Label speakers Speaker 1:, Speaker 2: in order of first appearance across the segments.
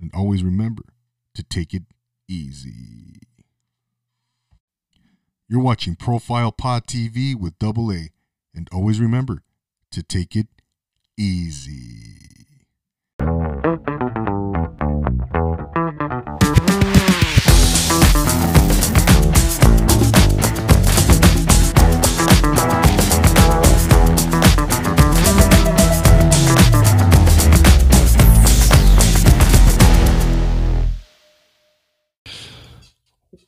Speaker 1: And always remember to take it easy. You're watching Profile Pod TV with Double A, and always remember to take it easy.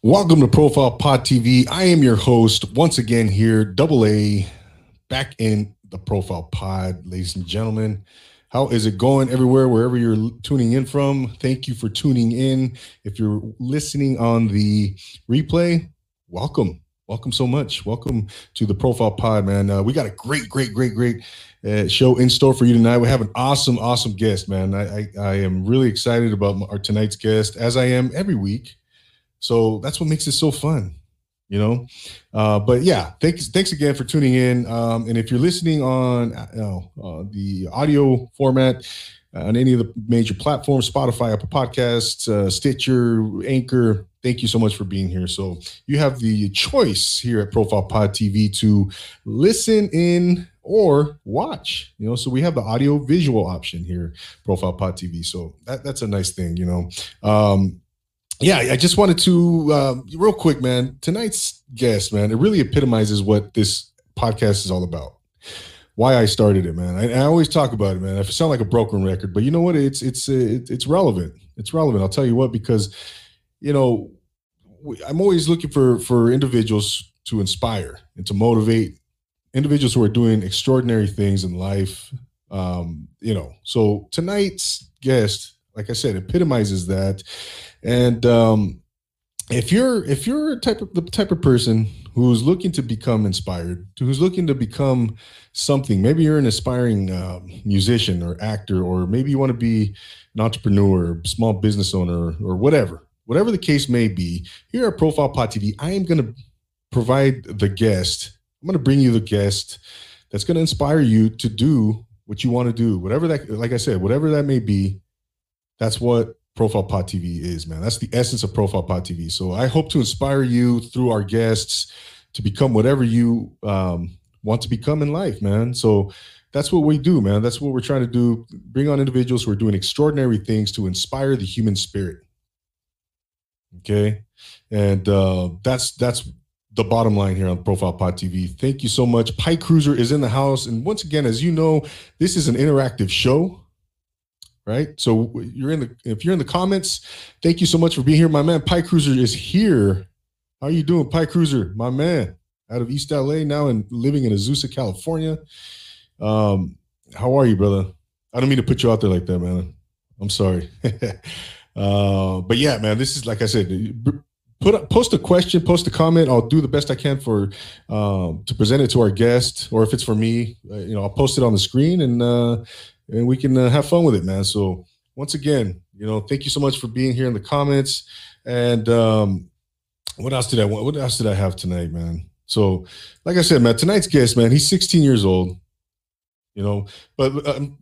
Speaker 1: Welcome to Profile Pod TV. I am your host once again here, Double A, back in the Profile Pod, ladies and gentlemen. How is it going everywhere, wherever you're tuning in from? Thank you for tuning in. If you're listening on the replay, welcome. Welcome so much. Welcome to the Profile Pod, man. Uh, we got a great, great, great, great uh, show in store for you tonight. We have an awesome, awesome guest, man. I, I, I am really excited about our tonight's guest, as I am every week. So that's what makes it so fun, you know. Uh, but yeah, thanks thanks again for tuning in. Um, and if you're listening on you know, uh, the audio format uh, on any of the major platforms, Spotify, Apple Podcasts, uh, Stitcher, Anchor, thank you so much for being here. So you have the choice here at Profile Pod TV to listen in or watch you know so we have the audio visual option here profile pod tv so that, that's a nice thing you know um yeah, I just wanted to uh, real quick, man. Tonight's guest, man, it really epitomizes what this podcast is all about. Why I started it, man. I, I always talk about it, man. I sound like a broken record, but you know what? It's it's it's relevant. It's relevant. I'll tell you what, because you know, I'm always looking for for individuals to inspire and to motivate individuals who are doing extraordinary things in life. Um, you know, so tonight's guest, like I said, epitomizes that and um, if you're if you're a type of the type of person who's looking to become inspired, who's looking to become something, maybe you're an aspiring uh, musician or actor, or maybe you want to be an entrepreneur, small business owner, or whatever, whatever the case may be. Here at Profile Pod TV, I am going to provide the guest. I'm going to bring you the guest that's going to inspire you to do what you want to do, whatever that, like I said, whatever that may be. That's what Profile Pod TV is, man. That's the essence of Profile Pod TV. So I hope to inspire you through our guests to become whatever you um, want to become in life, man. So that's what we do, man. That's what we're trying to do. Bring on individuals who are doing extraordinary things to inspire the human spirit. Okay, and uh, that's that's the bottom line here on Profile Pod TV. Thank you so much. Pike Cruiser is in the house, and once again, as you know, this is an interactive show right? So you're in the if you're in the comments, thank you so much for being here. My man Pike Cruiser is here. How are you doing, Pike Cruiser? My man, out of East LA now and living in Azusa, California. Um, how are you, brother? I don't mean to put you out there like that, man. I'm sorry. uh, but yeah, man, this is like I said, put a, post a question, post a comment. I'll do the best I can for um, to present it to our guest, or if it's for me, uh, you know, I'll post it on the screen and uh, and we can uh, have fun with it, man. So once again, you know, thank you so much for being here in the comments. And um, what else did I want? What else did I have tonight, man? So, like I said, man, tonight's guest, man, he's 16 years old. You know, but um,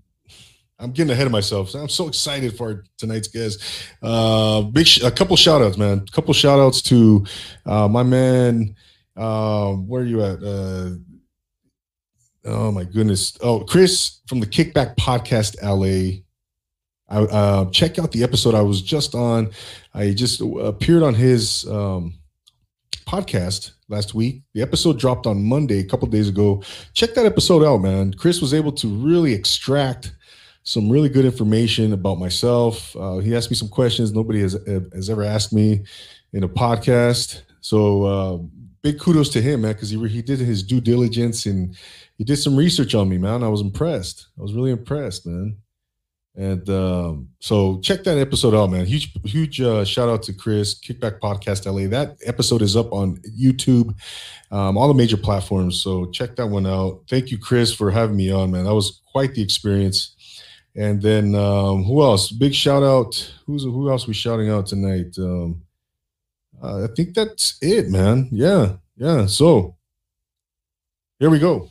Speaker 1: I'm getting ahead of myself. I'm so excited for tonight's guest. Uh, big, sh- a couple shout outs, man. A couple shout outs to uh, my man. Uh, where are you at? Uh, Oh my goodness. Oh, Chris from the Kickback Podcast LA. I uh, check out the episode I was just on. I just appeared on his um, podcast last week. The episode dropped on Monday, a couple days ago. Check that episode out, man. Chris was able to really extract some really good information about myself. Uh, he asked me some questions nobody has has ever asked me in a podcast. So uh, big kudos to him, man, because he he did his due diligence and he did some research on me, man. I was impressed. I was really impressed, man. And um, so check that episode out, man. Huge, huge uh, shout out to Chris, Kickback Podcast LA. That episode is up on YouTube, um, all the major platforms. So check that one out. Thank you, Chris, for having me on, man. That was quite the experience. And then um, who else? Big shout out. Who's who else we shouting out tonight? Um, uh, I think that's it, man. Yeah, yeah. So here we go.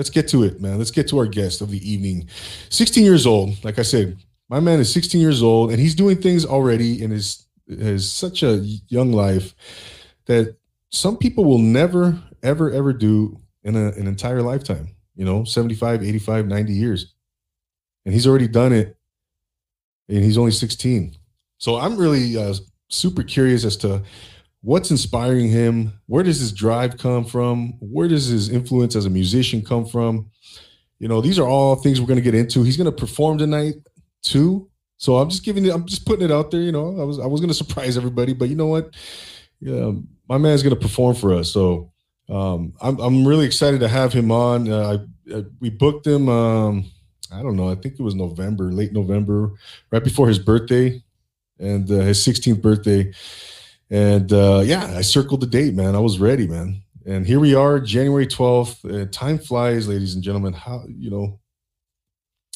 Speaker 1: Let's get to it, man. Let's get to our guest of the evening. 16 years old. Like I said, my man is 16 years old, and he's doing things already in his his such a young life that some people will never, ever, ever do in a, an entire lifetime. You know, 75, 85, 90 years and he's already done it and he's only 16 so i'm really uh, super curious as to what's inspiring him? Where does his drive come from? Where does his influence as a musician come from? You know these are all things we're going to get into. He's going to perform tonight too. So i'm just giving it i'm just putting it out there you know. I was i was going to surprise everybody but you know what? Yeah my man's going to perform for us. So um, I'm, I'm really excited to have him on. Uh, I, I, we booked him um, I don't know. I think it was November, late November, right before his birthday, and uh, his 16th birthday. And uh, yeah, I circled the date, man. I was ready, man. And here we are, January 12th. Uh, time flies, ladies and gentlemen. How you know,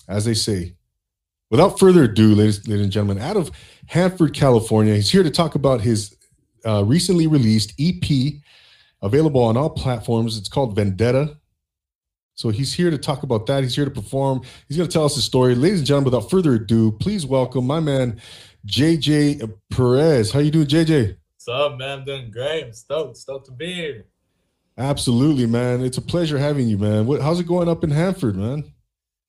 Speaker 1: as they say. Without further ado, ladies, ladies and gentlemen, out of Hanford, California, he's here to talk about his uh, recently released EP, available on all platforms. It's called Vendetta. So he's here to talk about that. He's here to perform. He's going to tell us his story. Ladies and gentlemen, without further ado, please welcome my man, JJ Perez. How you doing, JJ?
Speaker 2: What's up, man? I'm doing great. I'm stoked. Stoked to be here.
Speaker 1: Absolutely, man. It's a pleasure having you, man. What, how's it going up in Hanford, man?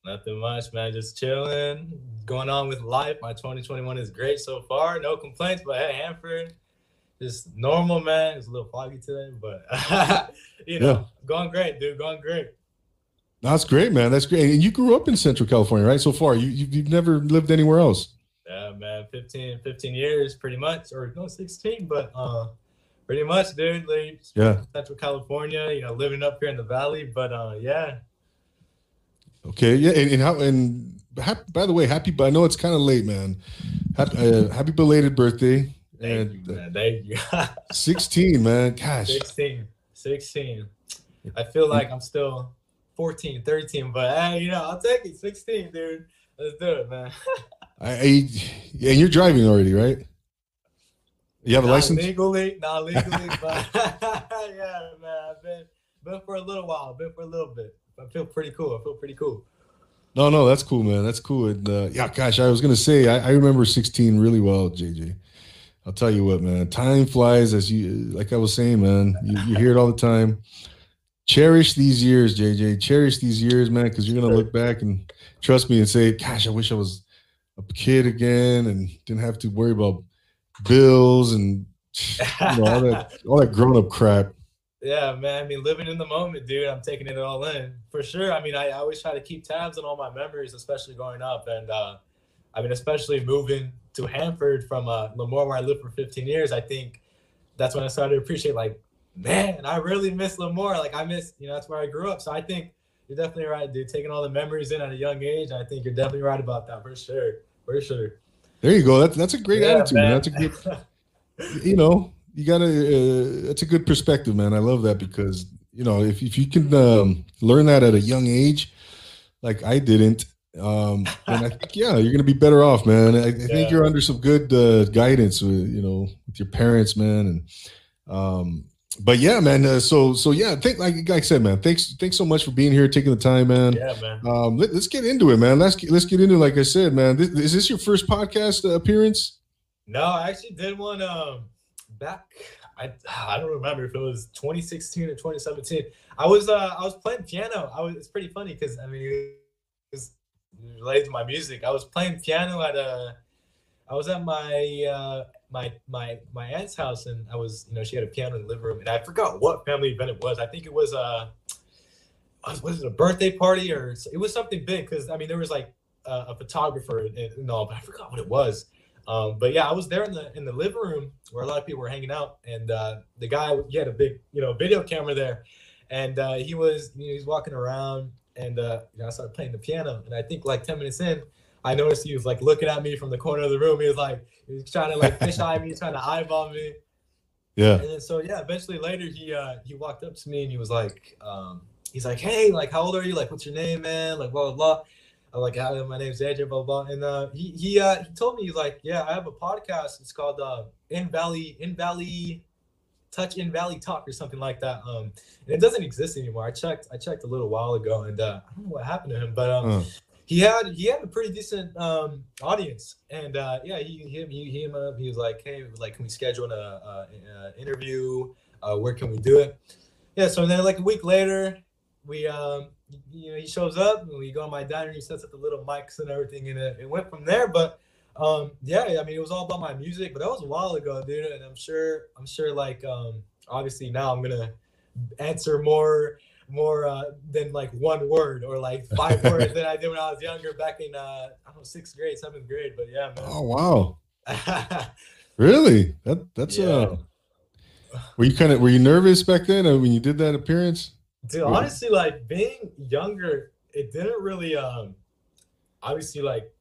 Speaker 2: Nothing much, man. Just chilling, going on with life. My 2021 is great so far. No complaints, but hey, Hanford, just normal, man. It's a little foggy today, but you know, yeah. going great, dude. Going great.
Speaker 1: That's great, man. That's great. And you grew up in Central California, right? So far, you you've never lived anywhere else.
Speaker 2: Yeah, man. 15, 15 years, pretty much, or no, sixteen, but uh, pretty much, dude. Like,
Speaker 1: yeah,
Speaker 2: Central California. You know, living up here in the valley, but uh, yeah.
Speaker 1: Okay, yeah, and, and how and happy, by the way, happy. But I know it's kind of late, man. Happy, uh, happy belated birthday.
Speaker 2: Thank and, you, man. Thank you.
Speaker 1: 16, man. Gosh.
Speaker 2: 16. 16. I feel like I'm still 14, 13, but hey, you know, I'll take it. 16, dude. Let's do it, man. I, I
Speaker 1: and you're driving already, right? You have a
Speaker 2: not
Speaker 1: license?
Speaker 2: Legally, not legally, but yeah, man. I've been been for a little while, been for a little bit. I feel pretty cool. I feel pretty cool.
Speaker 1: No, no, that's cool, man. That's cool. And uh, yeah, gosh, I was gonna say I, I remember 16 really well, JJ. I'll tell you what, man. Time flies as you like I was saying, man. You, you hear it all the time cherish these years, JJ. Cherish these years, man, because you're gonna look back and trust me and say, "Gosh, I wish I was a kid again and didn't have to worry about bills and you know, all that all that grown up crap."
Speaker 2: Yeah, man. I mean, living in the moment, dude. I'm taking it all in for sure. I mean, I, I always try to keep tabs on all my memories, especially growing up, and uh, I mean, especially moving to Hanford from uh, Lemoore, where I lived for 15 years. I think that's when I started to appreciate like man, I really miss Lemoore. Like I miss, you know, that's where I grew up. So I think you're definitely right, dude. Taking all the memories in at a young age, I think you're definitely right about that for sure, for sure.
Speaker 1: There you go. That's that's a great yeah, attitude, man. That's a good. you know, you gotta. Uh, that's a good perspective, man. I love that because you know if if you can um, learn that at a young age, like I didn't. Um, then I think yeah, you're gonna be better off, man. I, I yeah. think you're under some good uh, guidance with you know with your parents, man, and um, but yeah, man. Uh, so so yeah, think like, like I said, man. Thanks thanks so much for being here, taking the time, man.
Speaker 2: Yeah, man.
Speaker 1: Um, let, us get into it, man. Let's get, let's get into it. Like I said, man. This, is this your first podcast uh, appearance?
Speaker 2: No, I actually did one um back. I I don't remember if it was 2016 or 2017. I was uh I was playing piano. I was it's pretty funny because I mean it's related to my music. I was playing piano at a I was at my uh my my my aunt's house, and I was, you know, she had a piano in the living room, and I forgot what family event it was. I think it was a, uh, was it a birthday party or it was something big? Because I mean, there was like a, a photographer and, and all, but I forgot what it was. Um, but yeah, I was there in the in the living room where a lot of people were hanging out, and uh, the guy he had a big you know video camera there, and uh, he was you know, he's walking around, and uh, you know I started playing the piano, and I think like ten minutes in, I noticed he was like looking at me from the corner of the room. He was like, he was trying to like fish eye me, trying to eyeball me.
Speaker 1: Yeah.
Speaker 2: And then so yeah, eventually later he uh he walked up to me and he was like, um, he's like, hey, like how old are you? Like, what's your name, man? Like blah blah blah. I'm like, hi, my name's AJ, blah blah. blah. And uh, he he uh he told me he's like, yeah, I have a podcast. It's called uh In Valley In Valley Touch in Valley Talk or something like that. Um, and it doesn't exist anymore. I checked I checked a little while ago, and uh, I don't know what happened to him, but um.
Speaker 1: Uh,
Speaker 2: He had he had a pretty decent um, audience, and uh, yeah, he he he he, him up. He was like, "Hey, like, can we schedule a, a, a interview? Uh, where can we do it?" Yeah, so then like a week later, we um, you know he shows up and we go on my diner he sets up the little mics and everything and it, it went from there but um yeah i mean it was all about my music but that was a while ago dude and i'm sure i'm sure like um obviously now i'm gonna answer more more uh than like one word or like five words than i did when i was younger back in uh i don't know sixth grade seventh grade but yeah
Speaker 1: oh wow. Really? That that's
Speaker 2: Yeah.
Speaker 1: uh were you kind of were you nervous back then uh, when you did that appearance?
Speaker 2: Dude, honestly, like being younger, it didn't really um obviously like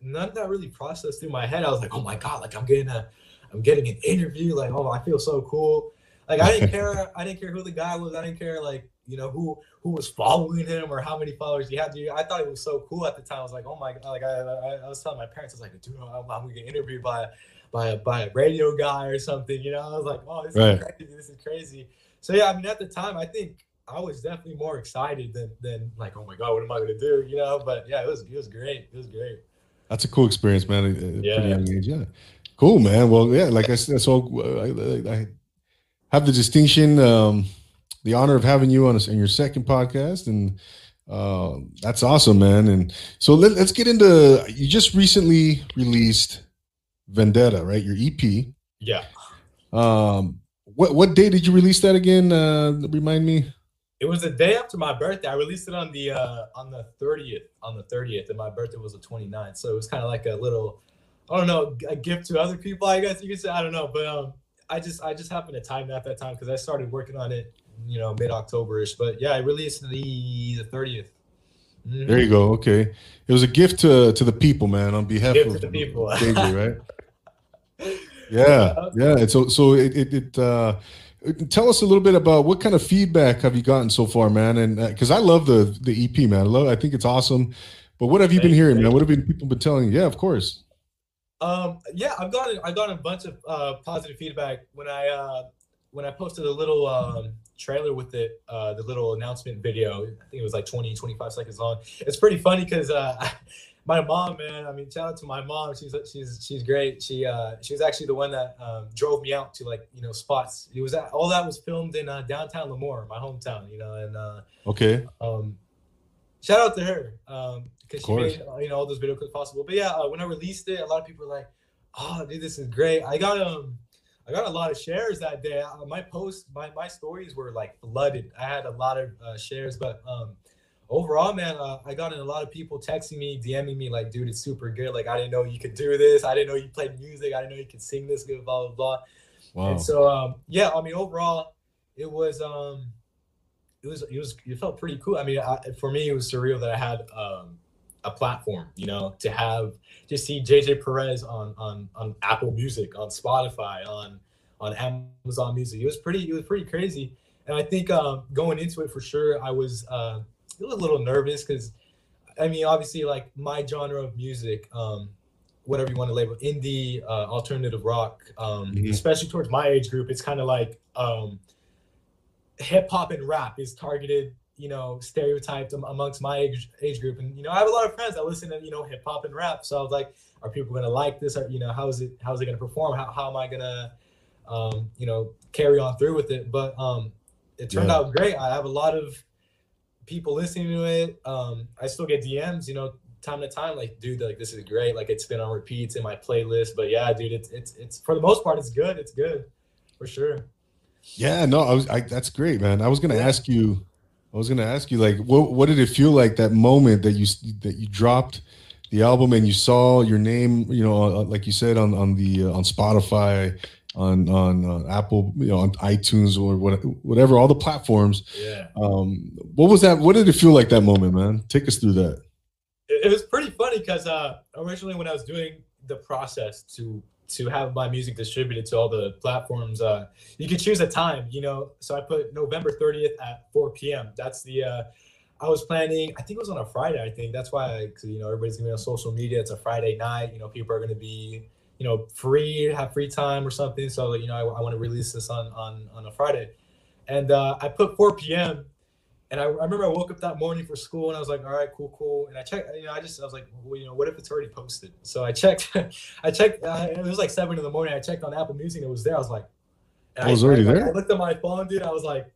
Speaker 2: none of that really processed through my head. I was like, oh my god, like I'm getting a I'm getting an interview, like oh I feel so cool. Like I didn't care, I didn't care who the guy was, I didn't care like you know who who was following him or how many followers he had. Dude, I thought it was so cool at the time. I was like, oh my god, like I I, I was telling my parents, I was like, dude, I'm, I'm gonna get interviewed by by a by a radio guy or something. You know, I was like, oh, this
Speaker 1: Right.
Speaker 2: is crazy, this is crazy. So yeah, I mean at the time I think I was definitely more excited than than like, oh my god, what am I gonna do? You know, but yeah, it was it was great. It was great.
Speaker 1: That's a cool experience, man. At
Speaker 2: Yeah.
Speaker 1: pretty young age. Yeah. Cool, man. Well, yeah, like I said, so uh, I, I have the distinction, um, the honor of having you on, a, on your second podcast, and uh, that's awesome, man. And so let, let's get into. You just recently released Vendetta, right? Your EP.
Speaker 2: Yeah.
Speaker 1: Um, what what day did you release that again? Uh, remind me.
Speaker 2: It was the day after my birthday. I released it on the uh on the 30th, on the 30th, and my birthday was the 29th. So it was kind of like a little I don't know, a gift to other people, I guess you could say. I don't know. But um I just I just happened to time that at that time because I started working on it, you know, mid October-ish. But yeah, I released the the 30th. Mhm.
Speaker 1: There you go. Okay, it was a gift to to the people, man. On behalf
Speaker 2: Gift
Speaker 1: of
Speaker 2: the people.
Speaker 1: Right? Yeah, yeah. And so, so it, it, it uh, tell us a little bit about what kind of feedback have you gotten so far, man? And because I love the the EP, man. I love. I think it's awesome. But what have you been
Speaker 2: Thank you,
Speaker 1: hearing, man? What have been people been telling you? Yeah, of course.
Speaker 2: Um, yeah, I've gotten I've gotten a bunch of uh, positive feedback when I uh, when I posted a little um, trailer with it, uh, the little announcement video. I think it was like 20, 25 seconds long. It's pretty funny because uh, my mom, man. I mean, shout out to my mom. She's she's she's great. She uh, she was actually the one that um, drove me out to like you know spots. It was all that was filmed in uh, downtown Lemoore, my hometown. You know, and uh,
Speaker 1: Okay.
Speaker 2: um, shout out to her um, because
Speaker 1: Of
Speaker 2: she made uh, you know all those video clips possible. But yeah, uh, when I released it, a lot of people were like, "Oh, dude, this is great." I got um, I got a lot of shares that day. Uh, my posts, my my stories were like flooded. I had a lot of uh, shares, but um, overall, man, uh, I got in a lot of people texting me, DMing me like, "Dude, it's super good. Like, I didn't know you could do this. I didn't know you played music. I didn't know you could sing this good." Blah blah blah.
Speaker 1: Wow.
Speaker 2: And so, um, yeah, I mean, overall, it was, um, it was, it was, it felt pretty cool. I mean, I, for me, it was surreal that I had um, a platform, you know, to have to see JJ Perez on on on Apple Music, on Spotify, on on Amazon Music. It was pretty, it was pretty crazy. And I think um, going into it for sure, I was uh, a little nervous because, I mean, obviously, like my genre of music. Um, whatever you want to label indie uh, alternative rock um,
Speaker 1: Mhm.
Speaker 2: especially towards my age group it's kind of like um, hip hop and rap is targeted you know stereotyped amongst my age, age group and you know i have a lot of friends that listen to you know hip hop and rap so i was like are people going to like this or you know how is it how is it going to perform how, how am i going to um, you know carry on through with it but um, it turned
Speaker 1: Yeah.
Speaker 2: out great i have a lot of people listening to it um, i still get dms you know time to time like dude like this is great like it's been on repeats in my playlist but yeah dude it's it's it's for the most part it's good it's good for sure
Speaker 1: Yeah, no, I was. I, that's great, man. I was gonna
Speaker 2: Yeah.
Speaker 1: ask you. I was gonna ask you, like, what what did it feel like that moment that you that you dropped the album and you saw your name, you know, uh, like you said on on the uh, on Spotify, on on uh, Apple, you know, on iTunes or what, whatever, all the platforms.
Speaker 2: yeah
Speaker 1: Um, what was that? What did it feel like that moment, man? Take us through that.
Speaker 2: it, it was pretty funny because uh, originally when I was doing the process to to have my music distributed to all the platforms, uh, you could choose a time, you know. So I put November 30th at 4 p.m. That's the uh, I was planning. I think it was on a Friday. I think that's why, I, you know, everybody's gonna be on social media. It's a Friday night. You know, people are gonna be, you know, free, have free time or something. So you know, I, I want to release this on on on a Friday, and uh, I put 4 p.m. And I, I remember I woke up that morning for school and I was like, all right, cool, cool. And I checked, you know, I just I was like, well, you know, what if it's already posted? So I checked, I checked. Uh, it was like seven in the morning. I checked on Apple Music and it was there. I was like,
Speaker 1: I was already
Speaker 2: I,
Speaker 1: there.
Speaker 2: I looked at my phone, dude. I was like,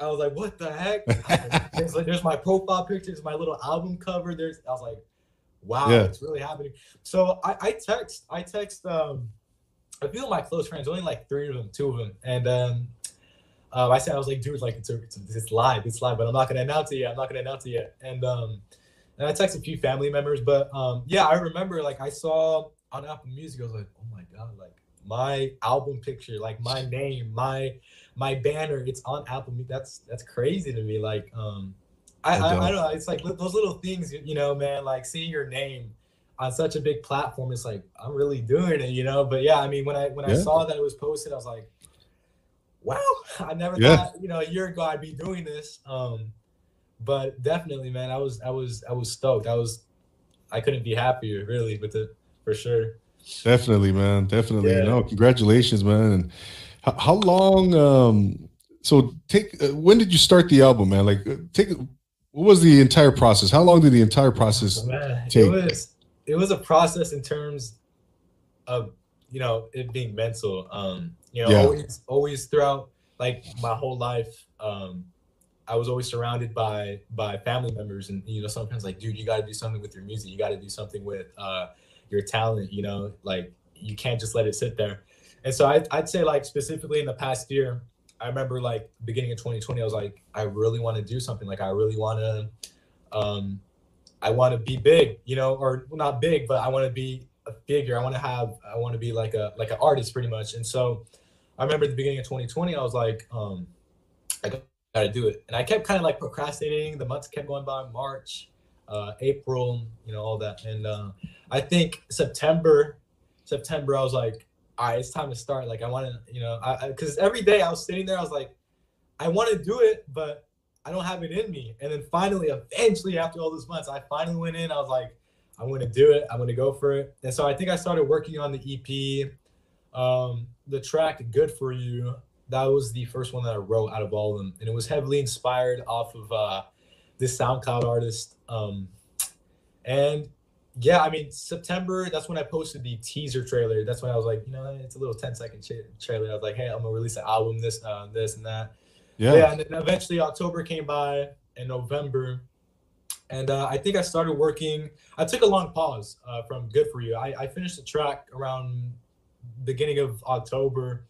Speaker 2: I was like, what the heck? there's like, there's my profile pictures, my little album cover. There's, I was like, wow,
Speaker 1: Yeah.
Speaker 2: it's really happening. So I, I text, I text, um, a few of my close friends, only like three of them, two of them, and um, uh, I said, I was like, dude, like it's, a, it's, it's live, it's live, but I'm not gonna announce it yet. I'm not gonna announce it yet. And um, and I texted a few family members, but um, yeah, I remember like I saw on Apple Music, I was like, oh my god, like my album picture, like my name, my my banner, it's on Apple Music. That's that's crazy to me. Like, um, I,
Speaker 1: No
Speaker 2: I, I don't know. It's like those little things, you know, man. Like seeing your name on such a big platform, it's like I'm really doing it, you know. But yeah, I mean, when I when I saw that it was posted, I was like, wow, I never
Speaker 1: Yeah.
Speaker 2: thought, you know, a year ago I'd be doing this. Um, but definitely, man, I was I was I was stoked. I was I couldn't be happier, really, with it for sure.
Speaker 1: Definitely, man. Definitely.
Speaker 2: Yeah.
Speaker 1: No, congratulations, man. And how, how long? Um, so take. Uh, when did you start the album, man? Like, uh, take. What was the entire process? How long did the entire process?
Speaker 2: Man,
Speaker 1: take?
Speaker 2: it was it was a process in terms of you know it being mental. Um, you know,
Speaker 1: Yeah.
Speaker 2: always always throughout like my whole life, um, I was always surrounded by by family members, and you know sometimes like, dude, you got to do something with your music. You got to do something with uh, your talent. You know, like you can't just let it sit there. And so I, I'd say like specifically in the past year, I remember like beginning of 2020, I was like, I really want to do something. Like I really want to, um, I want to be big, you know, or well, not big, but I want to be a figure. I want to have, I want to be like a like an artist pretty much. And so I remember at the beginning of 2020, I was like, um, I got to do it. And I kept kind of like procrastinating. The months kept going by. March, uh, April, you know, all that. And uh, I think September, September, I was like, all right, it's time to start. Like I want to, you know, I because every day I was sitting there, I was like, I want to do it, but I don't have it in me. And then finally, eventually, after all those months, I finally went in. I was like, I'm to do it. I'm to go for it. And so I think I started working on the EP, um, the track "Good for You." That was the first one that I wrote out of all of them, and it was heavily inspired off of uh, this SoundCloud artist. Um, and yeah, I mean September. That's when I posted the teaser trailer. That's when I was like, you know, it's a little 10 second cha- trailer. I was like, hey, I'm gonna release an album, this, uh, this, and that.
Speaker 1: Yeah.
Speaker 2: Yeah, and then eventually October came by and November. And uh, I think I started working. I took a long pause uh, from Good For You. I, I finished the track around beginning of October.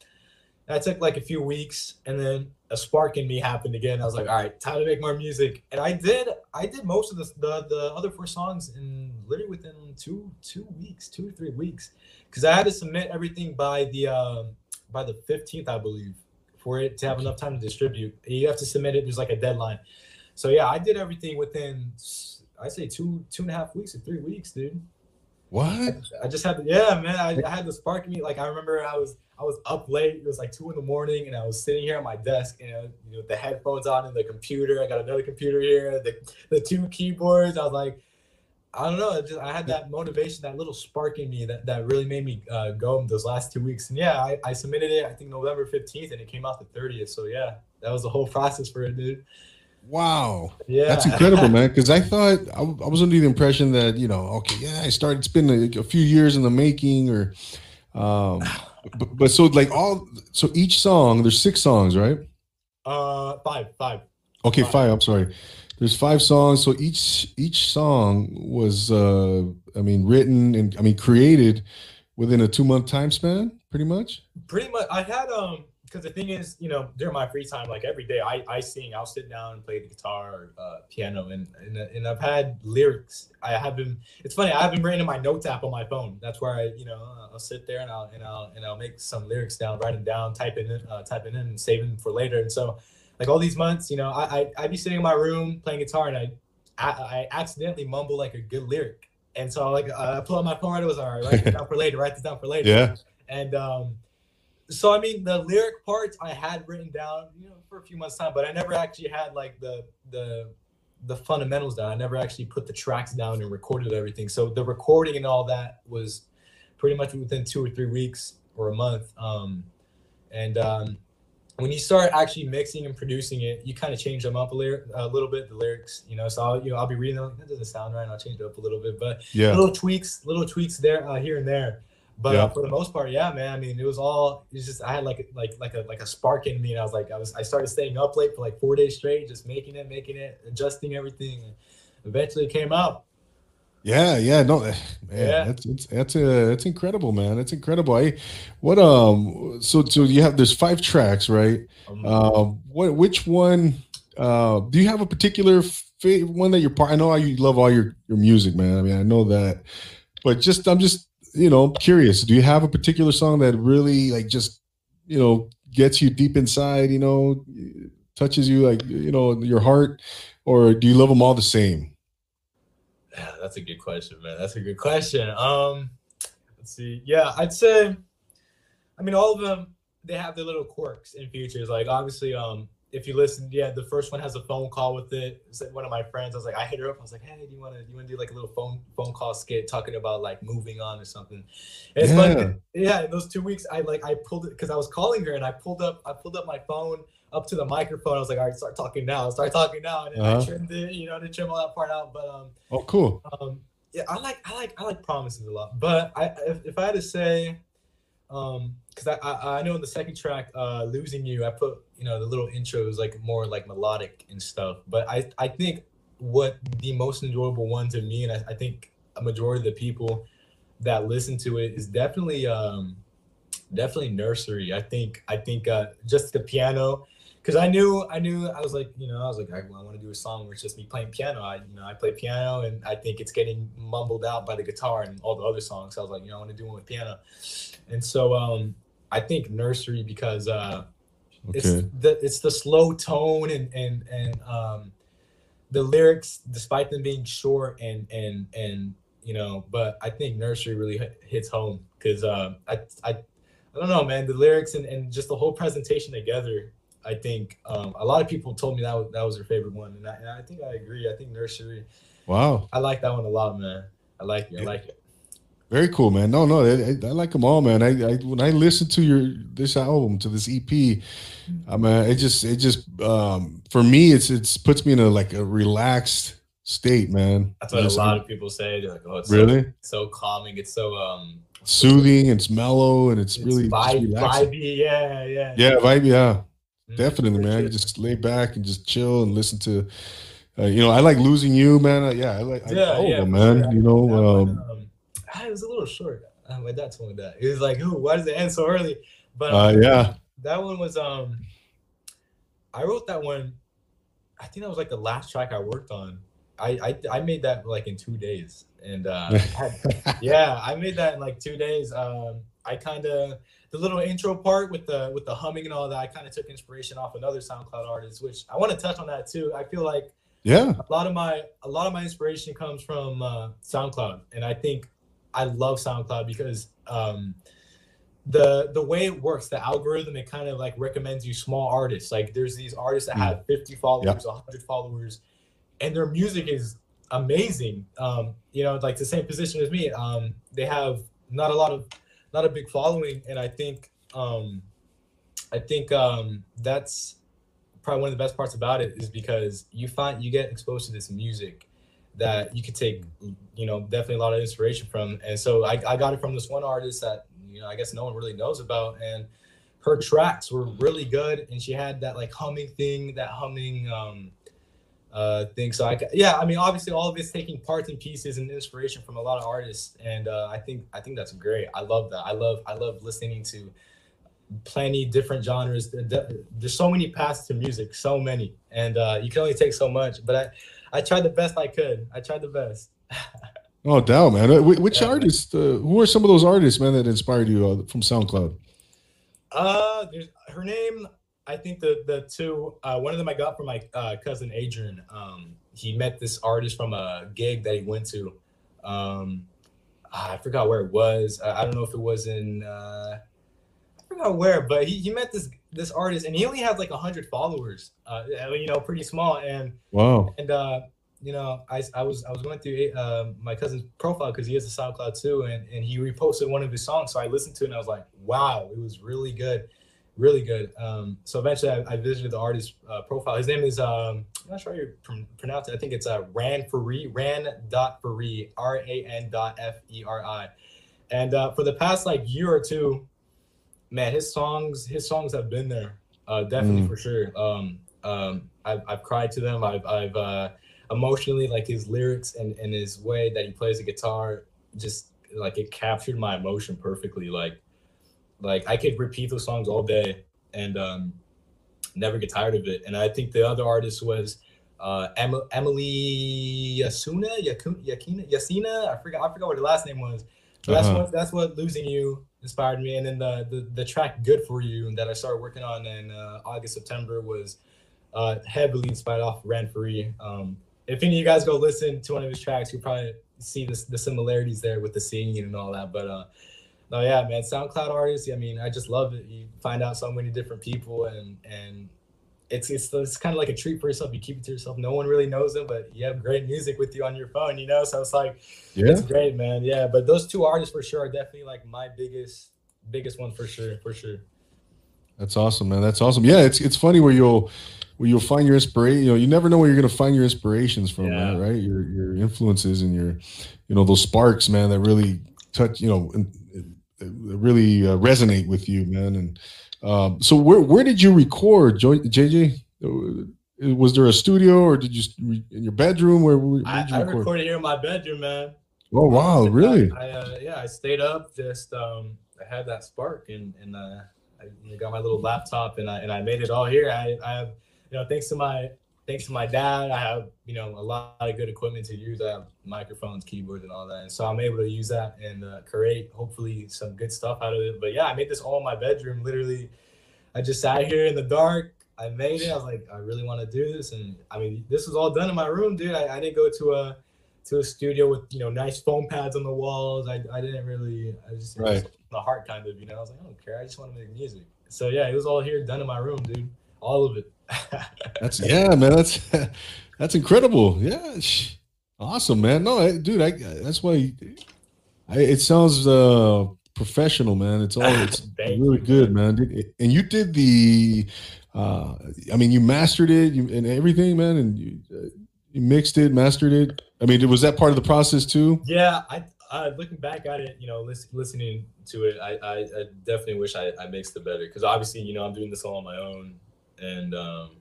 Speaker 2: That took like a few weeks, and then a spark in me happened again. I was like, all right, time to make more music. And I did. I did most of the the, the other four songs in literally within two two weeks, two or three weeks, because I had to submit everything by the um, by the fifteenth, I believe for it to have enough time to distribute. You have to submit it. There's like a deadline. So yeah, I did everything within I say two two and a half weeks or three weeks, dude.
Speaker 1: What?
Speaker 2: I just had to, yeah, man. I, I had the spark in me. Like I remember I was I was up late. It was like two in the morning, and I was sitting here at my desk, and you know, the headphones on and the computer. I got another computer here, the the two keyboards. I was like, I don't know. Just I had that motivation, that little spark in me that, that really made me uh, go those last two weeks. And yeah, I, I submitted it. I think November fifteenth, and it came out the thirtieth. So yeah, that was the whole process for it, dude.
Speaker 1: Wow.
Speaker 2: Yeah,
Speaker 1: That's incredible, man. Because I thought I, I was under the impression that you know, okay, yeah, I started. It's been a, a few years in the making, or, um, but, but so like all, so each song, there's six songs, right?
Speaker 2: Uh, five, five.
Speaker 1: Okay,
Speaker 2: Five.
Speaker 1: five. I'm sorry. There's five songs. So each each song was, uh, I mean, written and I mean created within a two month time span, pretty much.
Speaker 2: pretty much i had um because the thing is you know during my free time like every day i i sing i'll sit down and play the guitar or uh, piano and, and and i've had lyrics i have been it's funny i have been written in my notes app on my phone that's where i you know i'll sit there and i'll and i'll and i'll make some lyrics down write them down type it in uh, type it in and save them for later and so like all these months you know i I- i'd be sitting in my room playing guitar and i i, I accidentally mumble like a good lyric and so I like I pull out my phone. It was all right. Write this down for later. Write this down for later.
Speaker 1: Yeah.
Speaker 2: And um, so I mean, the lyric parts I had written down, you know, for a few months time, but I never actually had like the the the fundamentals down. I never actually put the tracks down and recorded everything. So the recording and all that was pretty much within two or three weeks or a month. Um, and um, when you start actually mixing and producing it, you kind of change them up a, lyric, a little bit, the lyrics, you know. So I'll, you know, I'll be reading them. Like, that doesn't sound right. I'll change it up a little bit, but
Speaker 1: Yeah.
Speaker 2: little tweaks, little tweaks there, uh, here and there. But
Speaker 1: Yeah.
Speaker 2: uh, for the most part, yeah, man. I mean, it was all. It's just I had like like like a like a spark in me, and I was like, I was I started staying up late for like four days straight, just making it, making it, adjusting everything. And eventually, it came out.
Speaker 1: Yeah, yeah, no, eh, man,
Speaker 2: Yeah.
Speaker 1: that's it's that's uh that's incredible, man. That's incredible. I, what um, so so you have there's five tracks, right?
Speaker 2: Um,
Speaker 1: Um, what which one? Uh, do you have a particular one that you're part? I know you love all your your music, man. I mean, I know that, but just I'm just you know curious. Do you have a particular song that really like just you know gets you deep inside? You know, touches you like you know your heart, or do you love them all the same?
Speaker 2: Yeah, that's a good question, man. That's a good question. Um, let's see. Yeah, I'd say. I mean, all of them they have their little quirks and features. Like obviously, um, if you listen, yeah, the first one has a phone call with it. It's like one of my friends. I was like, I hit her up. I was like, Hey, do you want to do you want to do like a little phone phone call skit talking about like moving on or something? And it's
Speaker 1: Yeah.
Speaker 2: Yeah, in those two weeks, I like I pulled it because I was calling her and I pulled up I pulled up my phone up to the microphone. I was like, all right, start talking now. Start talking now, and
Speaker 1: Uh-huh.
Speaker 2: I trimmed it, you know, to trim all that part out. But um,
Speaker 1: Oh, cool.
Speaker 2: um, yeah, I like I like I like promises a lot. But I if, if I had to say, um, because I, I I know in the second track, uh, losing you, I put you know the little intros like more like melodic and stuff. But I I think what the most enjoyable one to me, and I, I think a majority of the people that listen to it is definitely um definitely nursery. I think I think uh just the piano because I knew I knew I was like you know I was like I, I want to do a song where it's just me playing piano. I you know I play piano and I think it's getting mumbled out by the guitar and all the other songs. So I was like you know I want to do one with piano, and so um I think nursery because uh it's the it's the slow tone and and and um the lyrics despite them being short and and and you know but i think nursery really hit, hits home because uh I, I i don't know man the lyrics and, and just the whole presentation together i think um a lot of people told me that was, that was their favorite one and I, and I think i agree i think nursery
Speaker 1: Wow.
Speaker 2: i like that one a lot man i like it i like it
Speaker 1: Very cool, man. No, no, I, I- like them all, man. I, I when I listen to your this album to this EP, I mean, it just it just um for me it's it's puts me in a like a relaxed state, man.
Speaker 2: that's what
Speaker 1: Just,
Speaker 2: a lot of people say they're like oh it's
Speaker 1: really
Speaker 2: so, so calming it's so um
Speaker 1: soothing. It's mellow and it's,
Speaker 2: it's
Speaker 1: really
Speaker 2: vibe, vibey yeah yeah
Speaker 1: Yeah, vibe. Yeah, definitely, man. Just lay back and just chill and listen to. Uh, you know, I like losing you, man. Uh, yeah, I like I,
Speaker 2: Yeah,
Speaker 1: all of
Speaker 2: yeah,
Speaker 1: man.
Speaker 2: sure.
Speaker 1: You know,
Speaker 2: That one,
Speaker 1: um,
Speaker 2: um, ah, it was a little short. Uh, my dad told me that. He was like, "Ooh, why does it end so early?" But
Speaker 1: uh,
Speaker 2: um,
Speaker 1: yeah,
Speaker 2: that one was um, I wrote that one. I think that was like the last track I worked on. I I, I made that like in two days, and uh, had- yeah, I made that in like two days. Um, I kind of the little intro part with the with the humming and all that. I kind of took inspiration off another SoundCloud artist, which I want to touch on that too. I feel like
Speaker 1: yeah,
Speaker 2: a lot of my a lot of my inspiration comes from uh, SoundCloud, and I think I love SoundCloud because um, the the way it works, the algorithm, it kind of like recommends you small artists. Like there's these artists that
Speaker 1: Mm.
Speaker 2: have 50 followers, 100 followers, and their music is amazing. Um, you know, like the same position as me. Um, they have not a lot of not a big following, and I think um, I think um, that's probably one of the best parts about it is because you find you get exposed to this music that you could take you know definitely a lot of inspiration from. And so I, I got it from this one artist that you know i guess no one really knows about and her tracks were really good and she had that like humming thing that humming um uh thing so i yeah i mean obviously all of it's taking parts and pieces and inspiration from a lot of artists and uh i think i think that's great i love that i love i love listening to plenty different genres. There- there- There's so many paths to music, so many, and uh, you can only take so much. But I, I tried the best I could. I tried the best.
Speaker 1: Oh, doubt, man. Uh, Which
Speaker 2: Yeah, man.
Speaker 1: Uh, who are some of those artists, man, that inspired you uh, from SoundCloud?
Speaker 2: Uh, there's her name. I think the the two. Uh, one of them I got from my uh, cousin Adrian. Um, he met this artist from a gig that he went to. Um, I forgot where it was. I, I don't know if it was in. Uh, I forgot where, but he, he met this this artist, and he only had like hundred followers. Uh, you know, pretty small. And
Speaker 1: wow.
Speaker 2: And uh, you know, I, I was I was going through uh, my cousin's profile because he has a SoundCloud too, and and he reposted one of his songs. So I listened to it, and I was like, wow, it was really good really good. Um, so eventually, I, I visited the artist uh, profile. His name is um, I'm not sure how you pr- pronounce it. I think it's uh, Ran Feri, Ran dot Feri, R A N dot F E R I. And uh, for the past like year or two, man, his songs his songs have been there, uh, definitely mm. for sure. Um, um, I've, I've cried to them. I've I've uh, emotionally like his lyrics and and his way that he plays the guitar just like it captured my emotion perfectly. Like like I could repeat those songs all day and um, never get tired of it. And I think the other artist was uh, em- Emily Yasuna, Yakina, Yasina. I forgot. I forgot what her last name was. But uh-huh. that's what that's what losing you inspired me. And then the, the the track "Good for You" that I started working on in uh, August September was uh, heavily inspired off Ran Feri. Um, if any of you guys go listen to one of his tracks, you'll probably see this, the similarities there with the singing and all that. But uh, no, yeah, man. SoundCloud artists. I mean, I just love it. You find out so many different people, and and it's it's it's kind of like a treat for yourself. You keep it to yourself. No one really knows them, but you have great music with you on your phone. You know, so it's like, yeah, it's great, man. Yeah, but those two artists for sure are definitely like my biggest biggest one for sure, for sure.
Speaker 1: That's awesome, man. That's awesome. Yeah, it's it's funny where you'll where you'll find your inspiration. You know, you never know where you're gonna find your inspirations from, yeah. right? Your your influences and your, you know, those sparks, man, that really touch. You know, really uh, resonate with you, man. And um, so, where where did you record, JJ? Uh, was there a studio, or did you in your bedroom? Where, where
Speaker 2: I, I, recorded here in my bedroom, man.
Speaker 1: Oh wow, really?
Speaker 2: I, I uh, yeah, I stayed up. Just um, I had that spark, and and uh, I got my little laptop, and I and I made it all here. I I have you know thanks to my thanks to my dad, I have you know a lot of good equipment to use. I have microphones, keyboards, and all that, and so I'm able to use that and uh, create hopefully some good stuff out of it. But yeah, I made this all in my bedroom. Literally, I just sat here in the dark. I made it. I was like, I really want to do this, and I mean, this was all done in my room, dude. I, I didn't go to a to a studio with you know nice foam pads on the walls. I, I didn't really. I just right. the heart kind of you know. I was like, I don't care. I just want to make music. So yeah, it was all here done in my room, dude. All of it
Speaker 1: that's yeah, man. That's that's incredible. Yeah, awesome, man. No, I, dude, I that's why I, it sounds uh professional, man. It's all it's really good, man. And you did the, uh I mean, you mastered it you, and everything, man, and you, uh, you mixed it, mastered it. I mean, was that part of the process too?
Speaker 2: Yeah, I uh, looking back at it, you know, listen, listening to it, I, I, I definitely wish I, I mixed it better because obviously, you know, I'm doing this all on my own and um,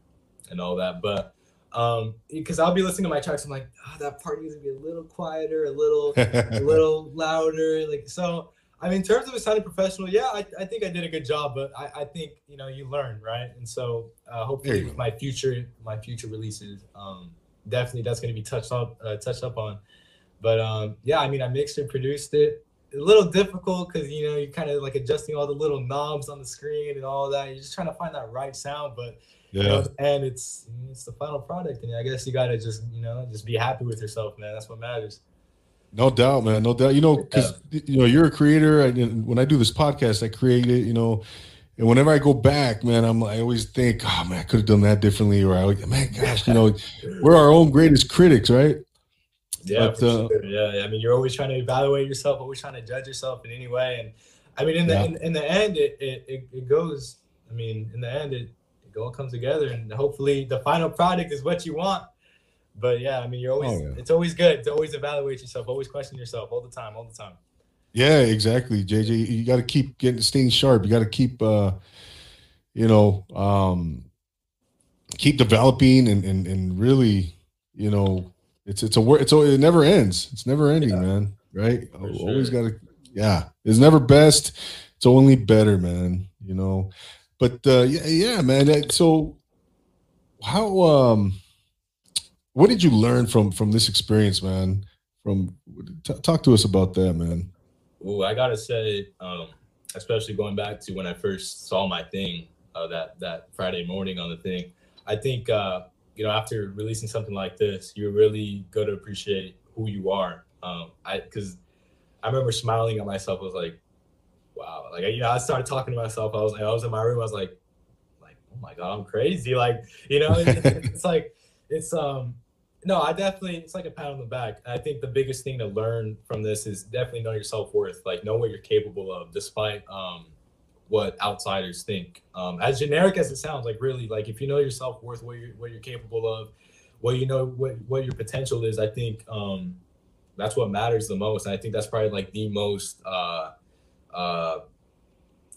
Speaker 2: and all that. But um, because I'll be listening to my tracks, I'm like, oh, that part needs to be a little quieter, a little a little louder. Like so. I mean, in terms of it sounding professional, yeah, I, I think I did a good job, but I, I think you know you learn, right? And so uh, hopefully my future my future releases, um, definitely that's going to be touched up uh, touched up on. But um, yeah, I mean, I mixed and produced it. A little difficult because you know you're kind of like adjusting all the little knobs on the screen and all that. You're just trying to find that right sound, but yeah. You know, and it's it's the final product, and I guess you gotta just you know just be happy with yourself, man. That's what matters.
Speaker 1: No doubt, man. No doubt. You know, because yeah. you know you're a creator. and when I do this podcast, I create it. You know, and whenever I go back, man, I'm I always think, oh man, I could have done that differently, or I, man, gosh, you know, we're our own greatest critics, right?
Speaker 2: Yeah, but, uh, sure. yeah. I mean, you're always trying to evaluate yourself, always trying to judge yourself in any way, and I mean, in the yeah. in, in, the end, it, it it goes. I mean, in the end, it it all comes together, and hopefully the final product is what you want. But yeah, I mean, you're always oh, yeah. it's always good to always evaluate yourself, always question yourself all the time, all the time.
Speaker 1: Yeah, exactly, JJ. You got to keep getting staying sharp. You got to keep, uh, you know, um, keep developing and and and really, you know, it's it's a. It's it never ends. It's never ending, yeah. man. Right? Sure. Always got to. Yeah, it's never best. It's only better, man. You know, but uh, yeah, yeah, man. So, how um, what did you learn from from this experience, man? From t- talk to us about that, man.
Speaker 2: Oh, I gotta say, um, especially going back to when I first saw my thing uh, that that Friday morning on the thing. I think uh, you know after releasing something like this, you really go to appreciate who you are Um, I because I remember smiling at myself. I was like, wow. Like you know, I started talking to myself. I was I was in my room. I was like, like, oh my god, I'm crazy. Like you know, it, it, it's like it's um. No, I definitely it's like a pat on the back. I think the biggest thing to learn from this is definitely know your self worth. Like know what you're capable of, despite um what outsiders think. Um, as generic as it sounds, like really, like if you know your self worth, what you're what you're capable of, what you know what what your potential is, I think um that's what matters the most. And I think that's probably like the most uh uh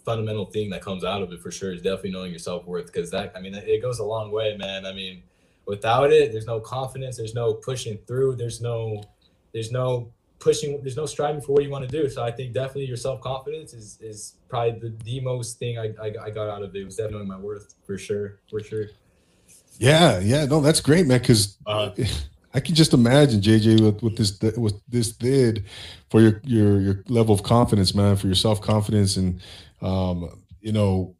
Speaker 2: fundamental thing that comes out of it for sure is definitely knowing your self worth because that I mean it goes a long way, man. I mean, without it, there's no confidence, there's no pushing through, there's no there's no pushing there's no striving for what you want to do. So i think definitely your self-confidence is is probably the, the most thing I, I, I got out of it. Was definitely my worth for sure for sure.
Speaker 1: Yeah yeah no that's great man because uh, I can just imagine JJ with, what this what this did for your your your level of confidence, man, for your self confidence, and um, you know,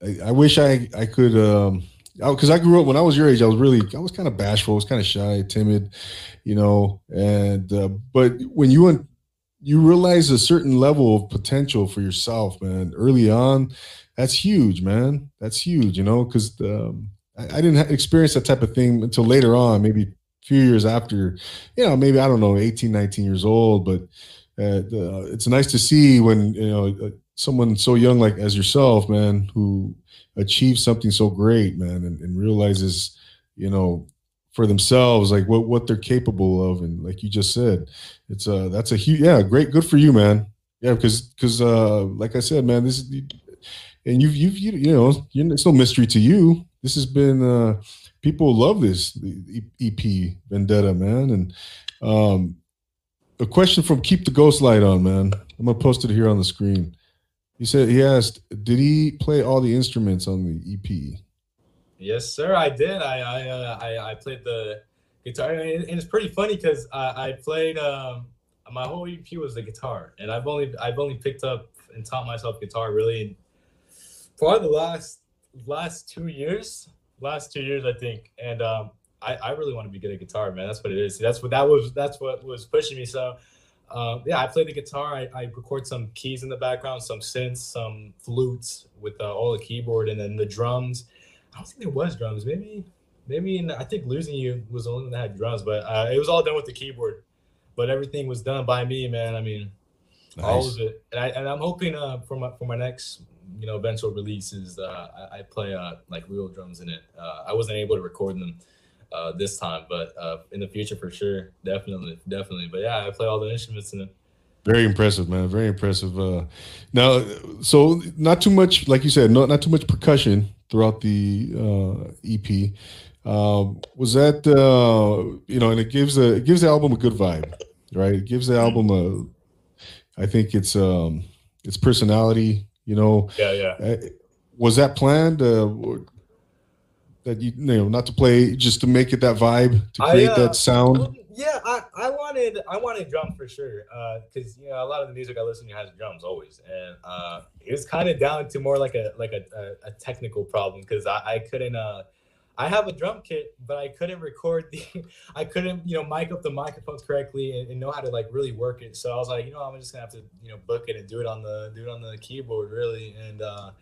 Speaker 1: I, I, wish I I could um, because I, grew up when I was your age, I was really I was kind of bashful, I was kind of shy, timid, you know, and uh, but when you you realize a certain level of potential for yourself, man, early on, that's huge, man, that's huge, you know, because um, I, I, didn't experience that type of thing until later on, maybe a few years after, you know, maybe I don't know, 18, 19 years old, but uh, it's nice to see when you know uh, someone so young like as yourself, man, who achieves something so great, man, and, and realizes, you know, for themselves like what what they're capable of, and like you just said, it's a that's a huge yeah, great, good for you, man. Yeah, because because uh, like I said, man, this is and you've you've you, you know, it's no mystery to you. This has been uh people love this EP Vendetta, man. And um, a question from Keep the Ghost Light on, man. I'm gonna post it here on the screen. He said he asked, did he play all the instruments on the EP?
Speaker 2: Yes, sir. I did. I I uh, I, I, played the guitar, and it's pretty funny because I, I played. Um, my whole EP was the guitar, and I've only I've only picked up and taught myself guitar really for the last last two years last two years, I think. And um, I, I really want to be good at guitar, man. That's what it is. That's what that was. That's what was pushing me. So, um, yeah, I play the guitar. I, I record some keys in the background, some synths, some flutes with uh, all the keyboard, and then the drums. I don't think there was drums. Maybe, maybe in, I think losing you was the only one that had drums, but uh, it was all done with the keyboard. But everything was done by me, man. I mean, nice. all of it. And I and I'm hoping uh, for my for my next you know eventual releases uh, I, I, play uh, like real drums in it uh, i wasn't able to record them uh, this time but uh, in the future for sure definitely definitely but yeah i play all the instruments in it
Speaker 1: very impressive man very impressive uh, now so not too much like you said not, not too much percussion throughout the uh, ep um, was that uh, you know and it gives a it gives the album a good vibe right it gives the mm-hmm. album a i think it's um its personality you know,
Speaker 2: yeah, yeah. Uh,
Speaker 1: was that planned? Uh, that you, you know, not to play, just to make it that vibe, to create I, uh, that sound.
Speaker 2: yeah, I, I wanted I wanted drum for sure, because uh, you know a lot of the music I listen to has drums always, and uh, it was kind of down to more like a like a, a, a technical problem because I, I couldn't uh I have a drum kit, but I couldn't record the, I couldn't, you know, mic up the microphones correctly and, and, know how to like really work it. So I was like, you know, I'm just gonna have to, you know, book it and do it on the, do it on the keyboard really. And uh,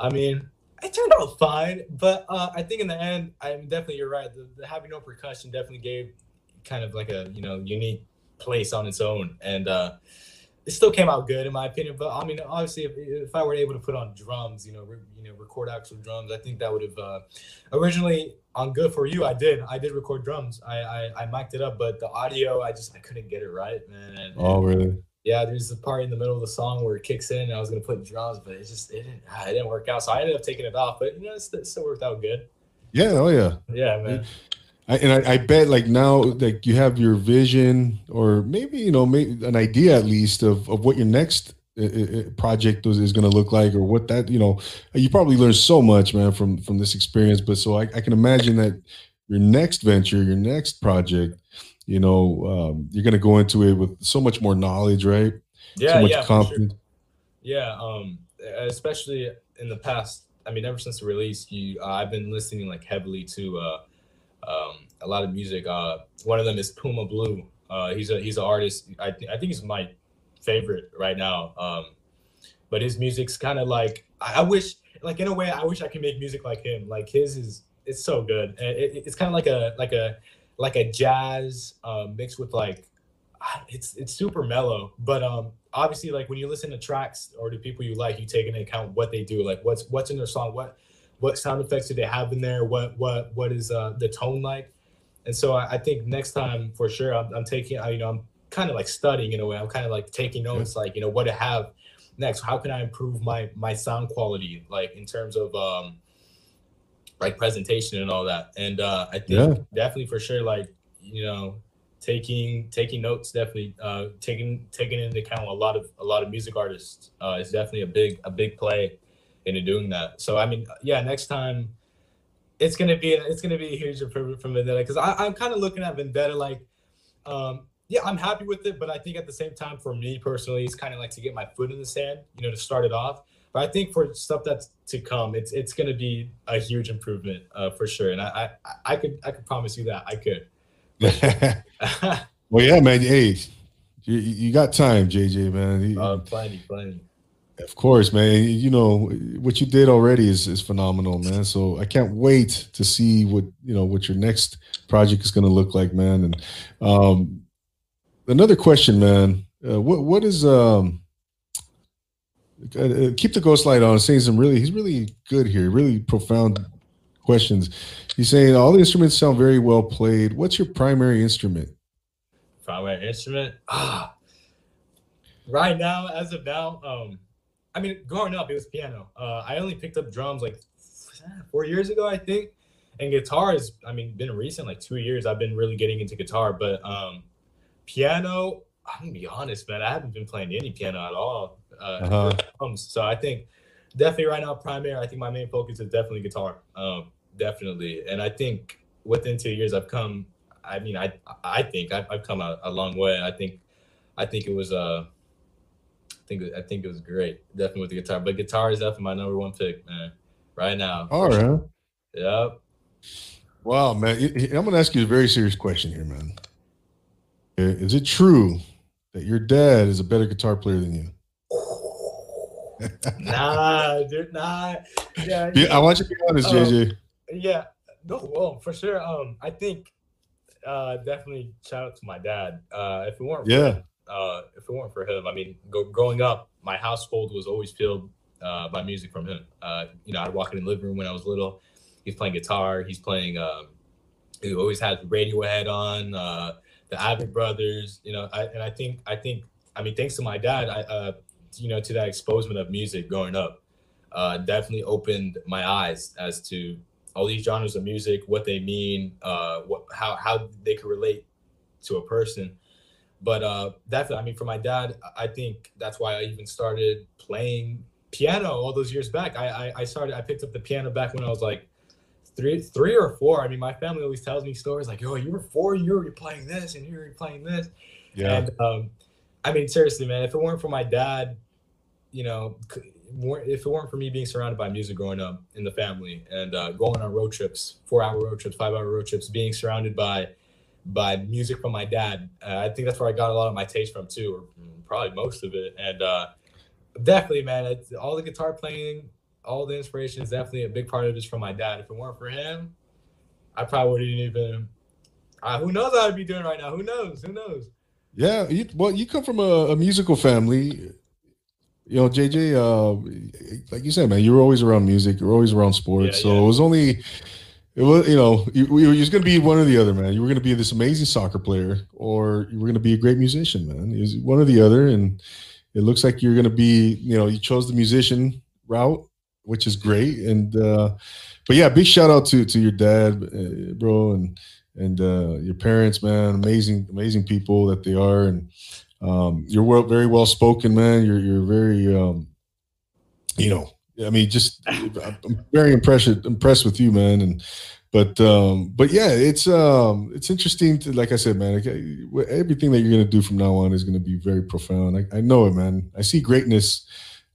Speaker 2: I mean, it turned out fine, but uh, I think in the end, I'm definitely you're right. The, the having no percussion definitely gave kind of like a you know unique place on its own, and uh, it still came out good in my opinion. But I mean, obviously, if, if I were able to put on drums, you know, re, you know, record actual drums, I think that would have uh, originally on Good for You. I did, I did record drums. I, I I mic'd it up, but the audio, I just I couldn't get it right, man. And,
Speaker 1: oh, really?
Speaker 2: Yeah, there's a part in the middle of the song where it kicks in, and I was gonna put drums, but it just it didn't it didn't work out. So I ended up taking it off, but you know, it still, it still worked out good.
Speaker 1: Yeah, oh yeah.
Speaker 2: Yeah, man.
Speaker 1: I, and I, I, bet like now like you have your vision or maybe you know maybe an idea at least of, of what your next uh, uh, uh project is going to look like or what that you know you probably learned so much man from from this experience but so I, I can imagine that your next venture your next project you know um, you're going to go into it with so much more knowledge right
Speaker 2: yeah so yeah confidence sure. yeah um especially in the past i mean ever since the release you uh, i've been listening like heavily to uh um, a lot of music. Uh, one of them is Puma Blue. Uh, he's a he's an artist. I th- I think he's my favorite right now. Um, but his music's kind of like I, I wish like in a way I wish I could make music like him. Like his is it's so good. And it, it's kind of like a like a like a jazz uh, mixed with like it's it's super mellow. But um obviously like when you listen to tracks or to people you like, you take into account what they do, like what's what's in their song, what what sound effects do they have in there, what what what is uh, the tone like. And so I, I think next time for sure I'm, I'm taking you know I'm kind of like studying in a way. I'm kind of like taking notes, like you know what to have next. How can I improve my my sound quality, like in terms of um like presentation and all that. And uh I think yeah. definitely for sure, like you know taking taking notes definitely uh taking taking into account a lot of a lot of music artists uh is definitely a big a big play into doing that so i mean yeah next time it's gonna be it's gonna be a huge improvement from vendetta because i'm kind of looking at vendetta like um yeah i'm happy with it but i think at the same time for me personally it's kind of like to get my foot in the sand you know to start it off but i think for stuff that's to come it's it's gonna be a huge improvement uh for sure and i i, I could i could promise you that i could
Speaker 1: well, yeah, man. Hey, you, you got time, JJ, man.
Speaker 2: Uh, plenty, plenty.
Speaker 1: Of course, man. You know what you did already is is phenomenal, man. So I can't wait to see what you know what your next project is going to look like, man. And um, another question, man. Uh, what what is um uh, keep the ghost light on saying some really he's really good here really profound questions. He's saying all the instruments sound very well played. What's your primary instrument?
Speaker 2: Primary instrument? Ah, right now, as of now, um, I mean, growing up, it was piano. Uh, I only picked up drums like four years ago, I think. And guitar has, I mean, been recent, like two years. I've been really getting into guitar, but um, piano. I'm gonna be honest, man. I haven't been playing any piano at all. Uh, uh-huh. So I think definitely right now, primary. I think my main focus is definitely guitar. Um, definitely. And I think within two years, I've come. I mean, I I think I've, I've come a, a long way. I think I think it was uh I think I think it was great, definitely with the guitar. But guitar is definitely my number one pick, man. Right now.
Speaker 1: All right.
Speaker 2: Yep.
Speaker 1: Wow, man. I'm gonna ask you a very serious question here, man. Is it true that your dad is a better guitar player than you?
Speaker 2: nah, dude, nah.
Speaker 1: Yeah, yeah, I want you to be honest, um, JJ.
Speaker 2: Yeah, no, well, for sure. Um, I think uh definitely shout out to my dad. Uh, if it weren't,
Speaker 1: yeah,
Speaker 2: for, uh, if it weren't for him, I mean, go, growing up, my household was always filled uh by music from him. Uh, you know, I'd walk in the living room when I was little. He's playing guitar. He's playing. Um, he always had Radiohead on. Uh, the Avett Brothers. You know, I, and I think I think I mean, thanks to my dad, I uh, you know, to that exposure of music growing up, uh, definitely opened my eyes as to all these genres of music, what they mean, uh, what how how they could relate to a person. But uh, definitely, I mean, for my dad, I think that's why I even started playing piano all those years back. I, I, I started, I picked up the piano back when I was like three, three or four. I mean, my family always tells me stories like, "Oh, you were four, you were playing this, and you were playing this." Yeah. And um, I mean, seriously, man, if it weren't for my dad, you know, if it weren't for me being surrounded by music growing up in the family and uh, going on road trips, four hour road trips, five hour road trips, being surrounded by by music from my dad, uh, I think that's where I got a lot of my taste from too, or probably most of it. And uh, definitely, man, all the guitar playing, all the inspiration is definitely a big part of it is from my dad. If it weren't for him, I probably wouldn't even. Uh, who knows what I'd be doing right now? Who knows? Who knows?
Speaker 1: Yeah, you, well, you come from a, a musical family you know, JJ, uh, like you said, man, you were always around music, you're always around sports. Yeah, so yeah. it was only, it was, you know, you, you were just going to be one or the other, man. You were going to be this amazing soccer player, or you were going to be a great musician, man. It was one or the other, and it looks like you're going to be, you know, you chose the musician route, which is great. And, uh, but yeah, big shout out to to your dad, uh, bro, and and uh, your parents, man. Amazing, amazing people that they are, and um, you're well, very well spoken, man. You're you're very, um, you know, I mean, just I'm very impressed impressed with you, man. And but um, but yeah, it's um, it's interesting to like I said, man. everything that you're gonna do from now on is gonna be very profound. I, I know it, man. I see greatness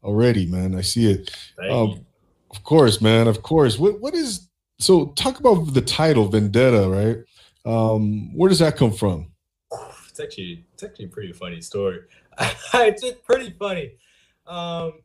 Speaker 1: already, man. I see it. Um, of course, man. Of course. What what is so? Talk about the title Vendetta, right? Um, where does that come from?
Speaker 2: it's actually it's actually a pretty funny story. it's just pretty funny. Um,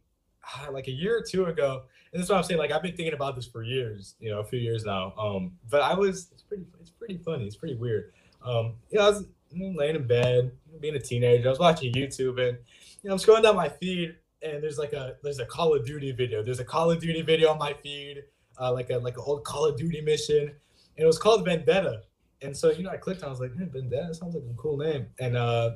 Speaker 2: like a year or two ago, and that's what I'm saying. Like I've been thinking about this for years, you know, a few years now. Um, but I was it's pretty it's pretty funny. It's pretty weird. Um, you know, I was laying in bed, being a teenager. I was watching YouTube, and you know, I'm scrolling down my feed, and there's like a there's a Call of Duty video. There's a Call of Duty video on my feed, uh, like a like an old Call of Duty mission, and it was called Vendetta. And so you know, I clicked. on I was like, hey, Vendetta sounds like a cool name. And uh,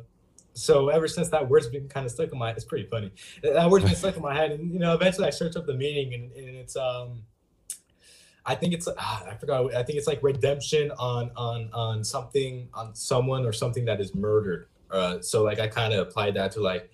Speaker 2: so ever since that word's been kind of stuck in my it's pretty funny that word's been stuck in my head and you know eventually i searched up the meaning and, and it's um i think it's ah, i forgot i think it's like redemption on on on something on someone or something that is murdered uh so like i kind of applied that to like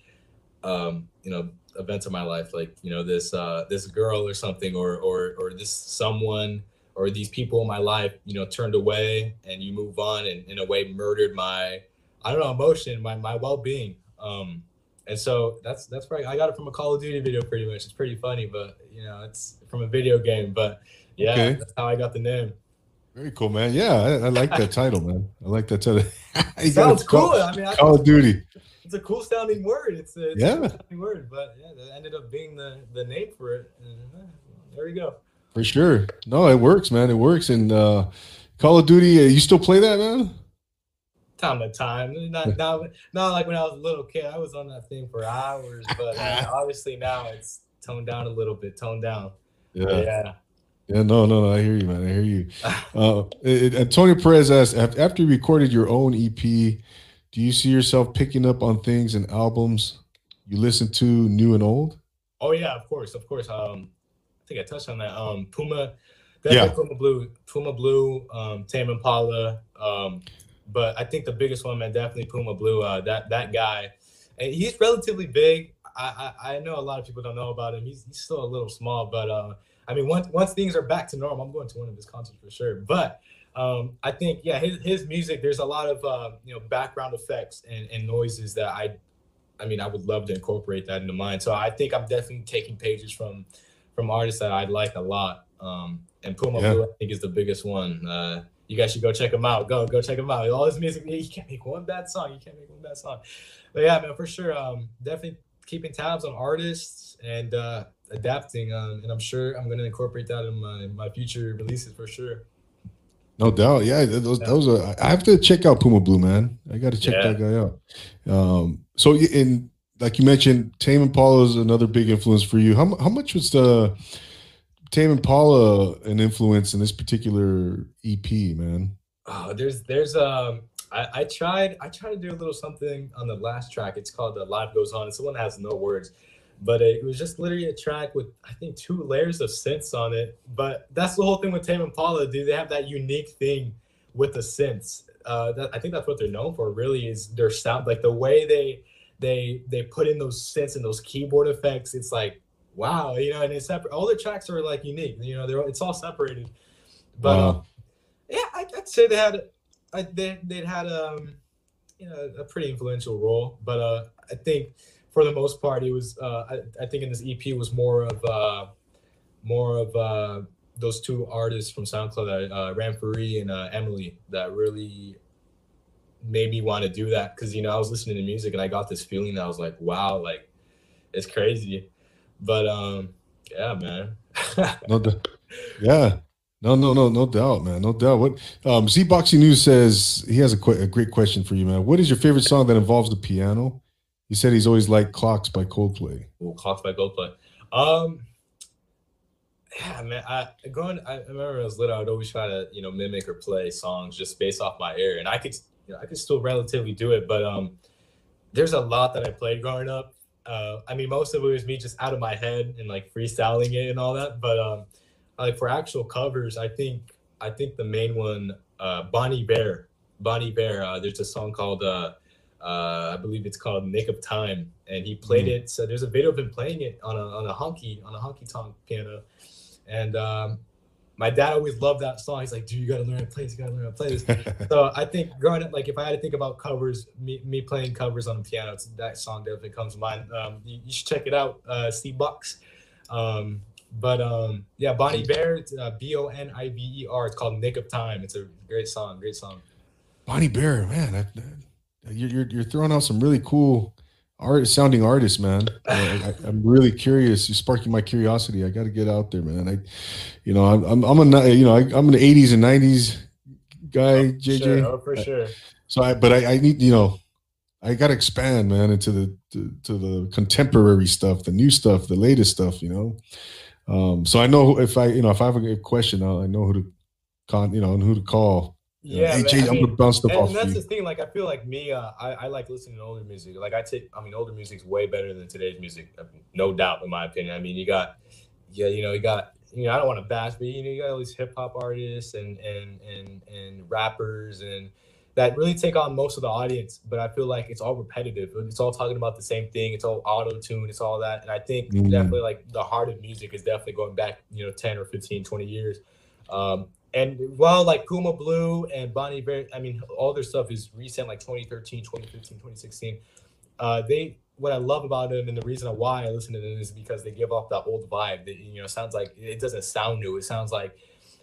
Speaker 2: um you know events of my life like you know this uh this girl or something or or or this someone or these people in my life you know turned away and you move on and in a way murdered my I don't know, emotion, my my well being. Um, and so that's that's right. I got it from a Call of Duty video, pretty much. It's pretty funny, but you know, it's from a video game. But yeah, okay. that's how I got the name.
Speaker 1: Very cool, man. Yeah, I, I like that title, man. I like that title.
Speaker 2: sounds cool. Call, I mean, I,
Speaker 1: Call of Duty.
Speaker 2: It's a cool sounding word. It's a, it's
Speaker 1: yeah.
Speaker 2: a sounding word, but yeah, that ended up being the the name for it. And, uh, there you go.
Speaker 1: For sure. No, it works, man. It works. And uh, Call of Duty, uh, you still play that, man?
Speaker 2: time to time. Not, not, not like when I was a little kid. I was on that thing for hours, but uh, obviously now it's toned down a little bit. Toned down.
Speaker 1: Yeah. Yeah. Yeah, no, no, no. I hear you, man. I hear you. Uh, it, Antonio Perez asked after you recorded your own EP, do you see yourself picking up on things and albums you listen to, new and old?
Speaker 2: Oh yeah, of course, of course. Um, I think I touched on that. Um, Puma, definitely yeah. Puma Blue, Puma Blue, um, Tame Impala, um, but I think the biggest one, man, definitely Puma Blue. Uh, that that guy, and he's relatively big. I, I, I know a lot of people don't know about him. He's, he's still a little small, but uh, I mean, once once things are back to normal, I'm going to one of his concerts for sure. But um, I think yeah, his, his music. There's a lot of uh, you know background effects and, and noises that I, I mean, I would love to incorporate that into mine. So I think I'm definitely taking pages from from artists that I like a lot. Um, and Puma yeah. Blue, I think, is the biggest one. Uh, you guys should go check him out. Go, go check him out. All his music, you can't make one bad song. You can't make one bad song. But yeah, man, for sure. Um, definitely keeping tabs on artists and uh, adapting. Um, and I'm sure I'm going to incorporate that in my my future releases for sure.
Speaker 1: No doubt, yeah. Those, yeah. those are. I have to check out Puma Blue, man. I got to check yeah. that guy out. Um, so in like you mentioned, Tame Impala is another big influence for you. How how much was the Tame Impala an influence in this particular EP, man?
Speaker 2: Oh, there's there's um I, I tried I tried to do a little something on the last track. It's called the Life Goes On. It's the one that has no words. But it, was just literally a track with I think two layers of synths on it. But that's the whole thing with Tame Impala, dude. They have that unique thing with the synths. Uh, that, I think that's what they're known for. Really, is their sound, like the way they they they put in those synths and those keyboard effects. It's like wow, you know, and it's separate. All the tracks are like unique, you know, they're it's all separated. But wow. yeah, I, would say they had, I, they they had um, you know, a pretty influential role. But uh, I think for the most part, it was uh, I, I think in this EP was more of uh, more of uh, those two artists from SoundCloud, uh, Ranfari and uh, Emily, that really made me want to do that because you know I was listening to music and I got this feeling that I was like, wow, like it's crazy. But um, yeah, man.
Speaker 1: no, yeah. No, no, no, no doubt, man. No doubt. What um Z Boxing News says he has a, qu- a great question for you, man. What is your favorite song that involves the piano? He said he's always liked Clocks by Coldplay.
Speaker 2: Ooh, Clocks by Coldplay. Um yeah, man. I growing I remember when I was little, I'd always try to, you know, mimic or play songs just based off my ear. And I could you know, I could still relatively do it, but um there's a lot that I played growing up uh, I mean, most of it was me just out of my head and like freestyling it and all that. But um, like for actual covers, I think I think the main one, uh, Bon Iver, Bon Iver. Uh, there's a song called uh, uh, I believe it's called Nick of Time, and he played mm. it. So there's a video of him playing it on a on a honky on a honky tonk piano, and um, my dad always loved that song. He's like, dude, you gotta learn to play this, you gotta learn to play this. so I think growing up, like if I had to think about covers, me, me playing covers on the piano, that song definitely comes to mind. Um, you, you, should check it out, uh, Steve Bucks. Um, but um, yeah, Bon Iver, uh, B O N I V E R. It's called Nick of Time. It's a great song, great song.
Speaker 1: Bon Iver, man, that, you're you're, you're throwing out some really cool art sounding artist, man. I, am really curious. You're sparking my curiosity. I got to get out there, man. I, you know, I'm I'm, I'm a you know I, am an '80s and '90s guy, oh, JJ.
Speaker 2: Sure. Oh, for sure.
Speaker 1: So I, but I, I need you know, I got to expand, man, into the to, to, the contemporary stuff, the new stuff, the latest stuff. You know, um, so I know if I you know if I have a question, I'll, I know who to con you know and who to call
Speaker 2: yeah, hey, I mean, I'm bounce and, off. And that's the thing. Like, I feel like me, uh, I, I like listening to older music. Like, I take, I mean, older music's way better than today's music, no doubt, in my opinion. I mean, you got, yeah, you know, you got, you know, I don't want to bash, but you know, you got all these hip hop artists and and and and rappers and that really take on most of the audience. But I feel like it's all repetitive. It's all talking about the same thing. It's all auto tune. It's all that. And I think mm. definitely like the heart of music is definitely going back, you know, 10 or 15, 20 years. Um, and while like Puma Blue and Bon Iver, I mean, all their stuff is recent, like 2013, 2015, 2016. Uh, they what I love about them and the reason why I listen to them is because they give off that old vibe. That you know, sounds like it doesn't sound new. It sounds like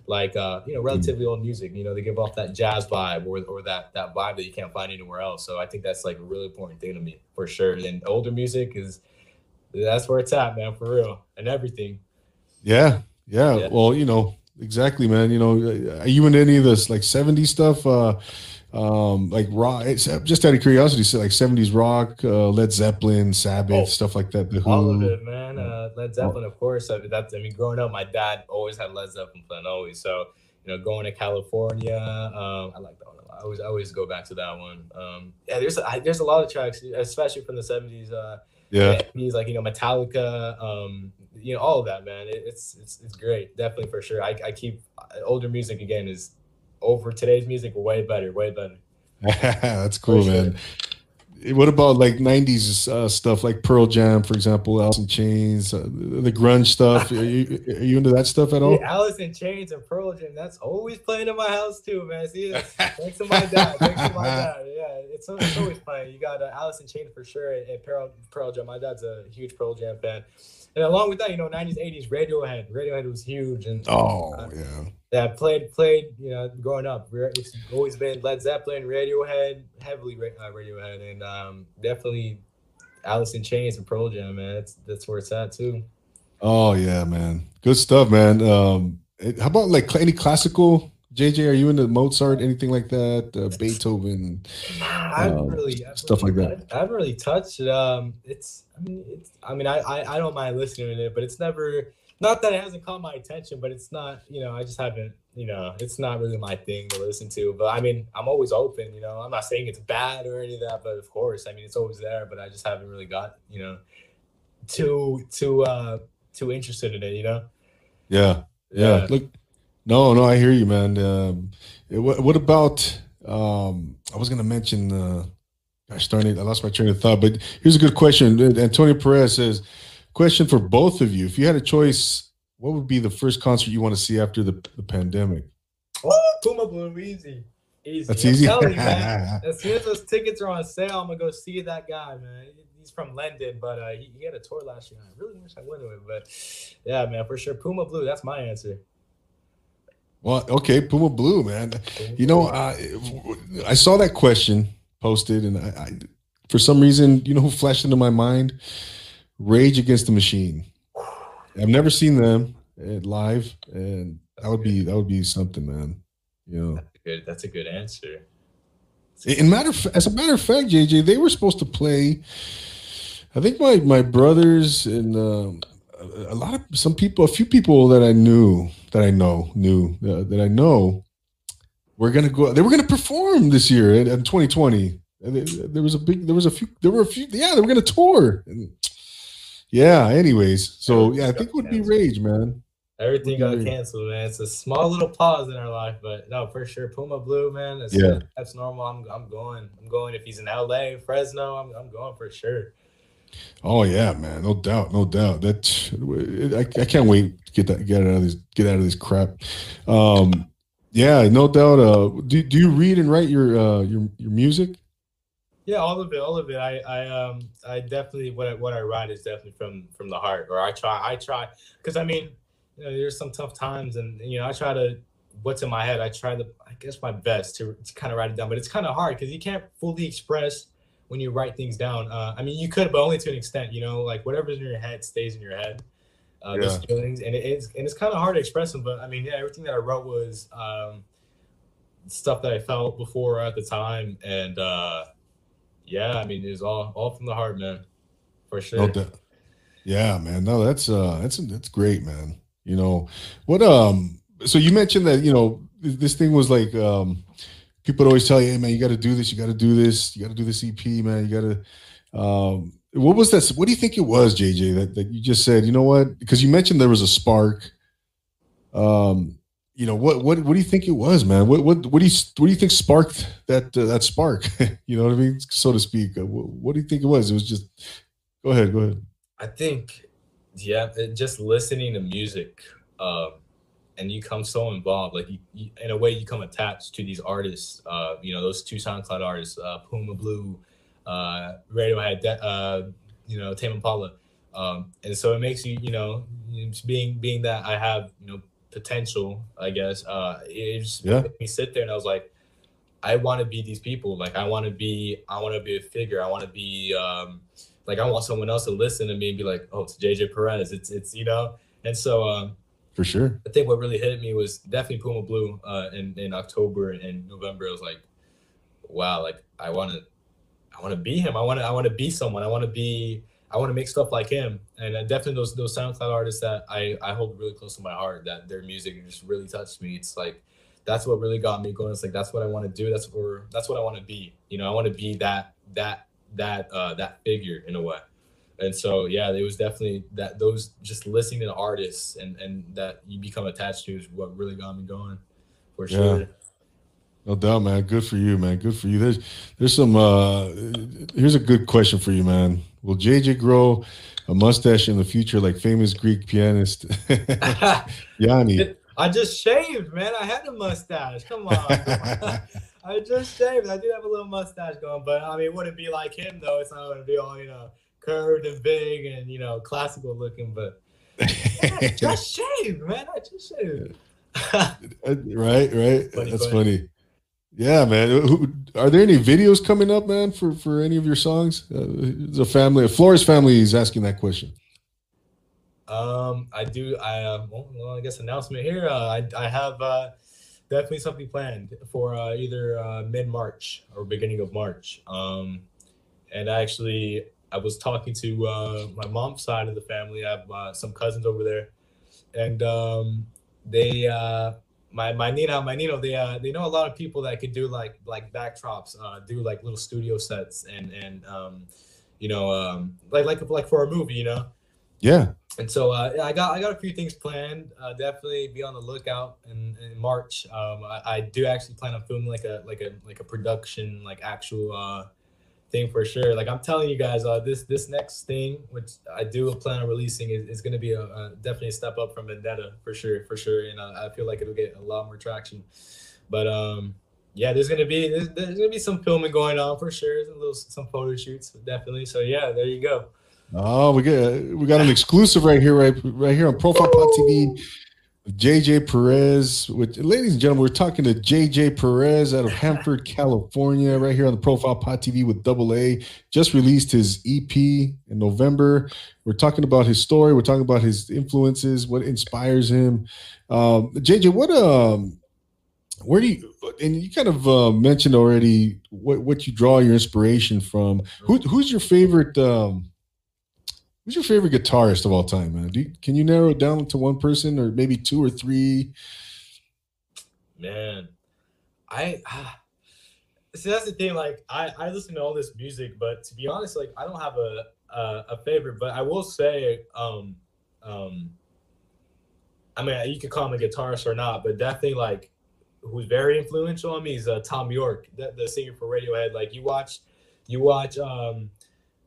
Speaker 2: like uh, you know, relatively old music. You know, they give off that jazz vibe or or that that vibe that you can't find anywhere else. So I think that's like a really important thing to me for sure. And older music is that's where it's at, man, for real, and everything.
Speaker 1: Yeah, yeah. yeah. Well, you know, exactly, man. You know, are you into any of this like 70s stuff? Uh, um, like rock. It's just out of curiosity, so like 70s rock, uh, Led Zeppelin, Sabbath, oh, stuff like that.
Speaker 2: The Who, all of it, man. Uh, Led Zeppelin, of course. I, that's I mean, growing up, my dad always had Led Zeppelin playing always. So you know, going to California, um, I like that one a lot. I always I always go back to that one. Um, yeah, there's I, there's a lot of tracks, especially from the 70s. Uh,
Speaker 1: yeah,
Speaker 2: he's like you know Metallica, um, you know all of that, man. It, it's it's it's great, definitely for sure. I, I keep older music again is over today's music way better, way better.
Speaker 1: That's cool, man. What about like '90s uh, stuff, like Pearl Jam, for example, Alice in Chains, uh, the grunge stuff? are, you, are you into that stuff at all?
Speaker 2: Yeah, Alice in Chains and Pearl Jam, that's always playing in my house too, man. See, thanks to my dad, thanks to my dad. Yeah, it's, it's always playing. You got uh, Alice in Chains for sure, and Pearl, Pearl Jam. My dad's a huge Pearl Jam fan and along with that, you know, '90s, '80s, Radiohead. Radiohead was huge, and
Speaker 1: oh uh, yeah,
Speaker 2: yeah, played played. You know, growing up, it's always been Led Zeppelin, Radiohead, heavily uh, Radiohead, and um, definitely Alice in Chains and Pearl Jam. Man, that's that's where it's at too.
Speaker 1: Oh yeah, man, good stuff, man. Um, how about like any classical JJ, are you into Mozart, anything like that? Uh, Beethoven,
Speaker 2: I haven't um, really
Speaker 1: stuff
Speaker 2: really,
Speaker 1: like that.
Speaker 2: I haven't really touched it. Um, it's, I mean, it's, I mean, I, I, I don't mind listening to it, but it's never, not that it hasn't caught my attention, but it's not, you know, I just haven't, you know, it's not really my thing to listen to. But I mean, I'm always open. You know, I'm not saying it's bad or any of that, but of course, I mean, it's always there. But I just haven't really got, you know, too, too, uh, too interested in it. You know.
Speaker 1: Yeah. Yeah. yeah. Look no, no, I hear you, man. Um, what, what, about? Um, I was going to mention. Uh, gosh darn it, I lost my train of thought. But here's a good question. Antonio Perez says, "Question for both of you: If you had a choice, what would be the first concert you want to see after the, the pandemic?"
Speaker 2: Oh, Puma Blue, easy, easy.
Speaker 1: That's easy.
Speaker 2: You, as soon as those tickets are on sale, I'm gonna go see that guy, man. He's from London, but uh, he, he had a tour last year. I really wish I went to it, but yeah, man, for sure, Puma Blue. That's my answer.
Speaker 1: Well, okay, Puma Blue, man. You know, I I saw that question posted, and I, I, for some reason, you know, who flashed into my mind? Rage Against the Machine. I've never seen them live, and that would be that would be something, man. You know,
Speaker 2: that's a good. That's a good answer.
Speaker 1: In matter, of, as a matter of fact, JJ, they were supposed to play. I think my my brothers and uh, a lot of some people, a few people that I knew that I know knew uh, that I know we're gonna go. They were gonna perform this year in, in 2020. And there was a big, there was a few, there were a few. Yeah, they were gonna tour. And yeah. Anyways, so yeah, I think it would be Rage, man.
Speaker 2: Everything got canceled, man. It's a small little pause in our life, but no, for sure, Puma Blue, man.
Speaker 1: Yeah,
Speaker 2: that's normal. I'm, I'm going. I'm going. If he's in LA, Fresno, I'm, I'm going for sure.
Speaker 1: Oh yeah, man, no doubt, no doubt. That I, I can't wait to get that get out of this get out of this crap. Um, yeah, no doubt. Uh, do do you read and write your uh your your music?
Speaker 2: Yeah, all of it, all of it. I I um I definitely what I, what I write is definitely from from the heart, or I try I try because I mean you know there's some tough times and you know I try to what's in my head, I try to, I guess, my best to, to kind of write it down. But it's kind of hard because you can't fully express when you write things down. Uh, I mean, you could, but only to an extent. You know, like whatever's in your head stays in your head. Uh, yeah. Those feelings, and it's and it's kind of hard to express them. But I mean, yeah, everything that I wrote was um, stuff that I felt before at the time, and uh, yeah, I mean, it's all all from the heart, man, for sure. Okay.
Speaker 1: Yeah, man. No, that's uh, that's that's great, man. You know what? Um, so you mentioned that you know this thing was like um, people always tell you, hey man, you got to do this, you got to do this, you got to do this EP, man. You got to. Um, what was that? What do you think it was, JJ? That that you just said, you know what? Because you mentioned there was a spark. Um, you know what? What what do you think it was, man? What what what do you what do you think sparked that uh, that spark? you know what I mean, so to speak. Uh, what, what, do you think it was? It was just. Go ahead. Go ahead.
Speaker 2: I think, yeah, just listening to music. Um, and you come so involved. Like you, you, in a way, you come attached to these artists. Uh, you know, those two SoundCloud artists, uh, Puma Blue, uh, Radiohead, uh, you know, Tame Impala. Um, and so it makes you, you know, being being that I have, you know, potential, I guess. Uh, it just yeah. made me sit there and I was like, I want to be these people. Like I want to be, I want to be a figure. I want to be, um, like I want someone else to listen to me and be like, oh, it's JJ Perez. It's it's you know. And so um,
Speaker 1: for sure.
Speaker 2: I think what really hit me was definitely Puma Blue uh, in in October and November. I was like, wow, like I want to, I want to be him. I want to, I want to be someone. I want to be, I want to make stuff like him. And uh, definitely those those SoundCloud artists that I I hold really close to my heart. That their music just really touched me. It's like that's what really got me going. It's like that's what I want to do. That's where that's what I want to be. You know, I want to be that that that uh, that figure in a way and so yeah it was definitely that those just listening to artists and and that you become attached to is what really got me going for sure. Yeah.
Speaker 1: no doubt man. Good for you man. Good for you. There's there's some uh here's a good question for you man. Will jj grow a mustache in the future like famous greek pianist? Yanni.
Speaker 2: I just shaved man. I had a mustache. Come on. I just shaved. I do have a little mustache going, but I mean, would it be like him though? It's not going to be all you know curved and big and you know classical looking, but I just shaved, man. I just shaved.
Speaker 1: right, right. Funny, That's funny. funny. Yeah, man. Are there any videos coming up, man, for for any of your songs? Uh, the family, Flores family, is asking that question.
Speaker 2: Um, I do. I uh, well, I guess announcement here. Uh, I I have uh, definitely something planned for uh, either uh, mid March or beginning of March. Um, and I actually, I was talking to uh, my mom's side of the family. I have uh, some cousins over there, and um, they, uh, my my Nina, my Nino, they uh, they know a lot of people that could do like like backdrops, uh, do like little studio sets, and and um, you know, um, like like like for a movie, you know.
Speaker 1: Yeah.
Speaker 2: And so uh, I got I got a few things planned. Uh, definitely be on the lookout in, in March. Um, I, I do actually plan on filming like a like a like a production like actual uh, thing for sure. Like I'm telling you guys, uh, this this next thing, which I do plan on releasing, is, is going to be a, a, definitely a step up from Vendetta for sure, for sure. And uh, I feel like it'll get a lot more traction. But um, yeah, there's gonna be there's, there's gonna be some filming going on for sure. There's a little some photo shoots, definitely. So yeah, there you go.
Speaker 1: Oh, we got we got an exclusive right here, right right here on Profile Pod TV. JJ Perez. With, ladies and gentlemen, we're talking to JJ Perez out of Hanford, California, right here on the Profile Pod TV with Double A. Just released his EP in November. We're talking about his story. We're talking about his influences, what inspires him. Um, JJ, what um, where do you? And you kind of uh, mentioned already what what you draw your inspiration from. Who, who's your favorite? Um, Who's your favorite guitarist of all time, man? You, can you narrow it down to one person or maybe two or three?
Speaker 2: Man, I ah, see that's the thing. Like I, I listen to all this music, but to be honest, like I don't have a a, a favorite. But I will say, um, um, I mean, you could call him a guitarist or not, but definitely like who's very influential on me is uh, Thom Yorke, the, the singer for Radiohead. Like you watch, you watch um,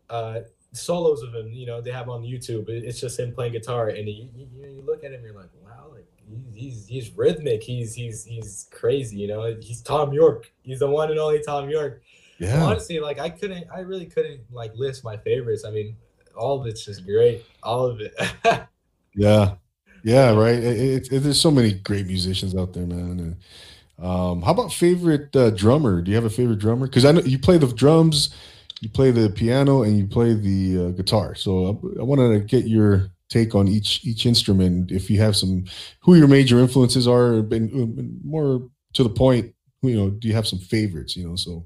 Speaker 2: uh, solos of him, you know, they have on YouTube. It's just him playing guitar, and you, you, you look at him, you're like, wow, like he's he's rhythmic. He's he's he's crazy. You know, he's Thom Yorke. He's the one and only Thom Yorke. Yeah. honestly, like I couldn't, I really couldn't like list my favorites. I mean, all of it's just great. All of it.
Speaker 1: yeah. Yeah, right. It, it, there's so many great musicians out there, man. And, um, how about favorite uh, drummer? Do you have a favorite drummer? Because I know you play the drums, you play the piano, and you play the uh, guitar. So I, I wanted to get your take on each each instrument. If you have some, who your major influences are, and more to the point, you know, do you have some favorites? You know, so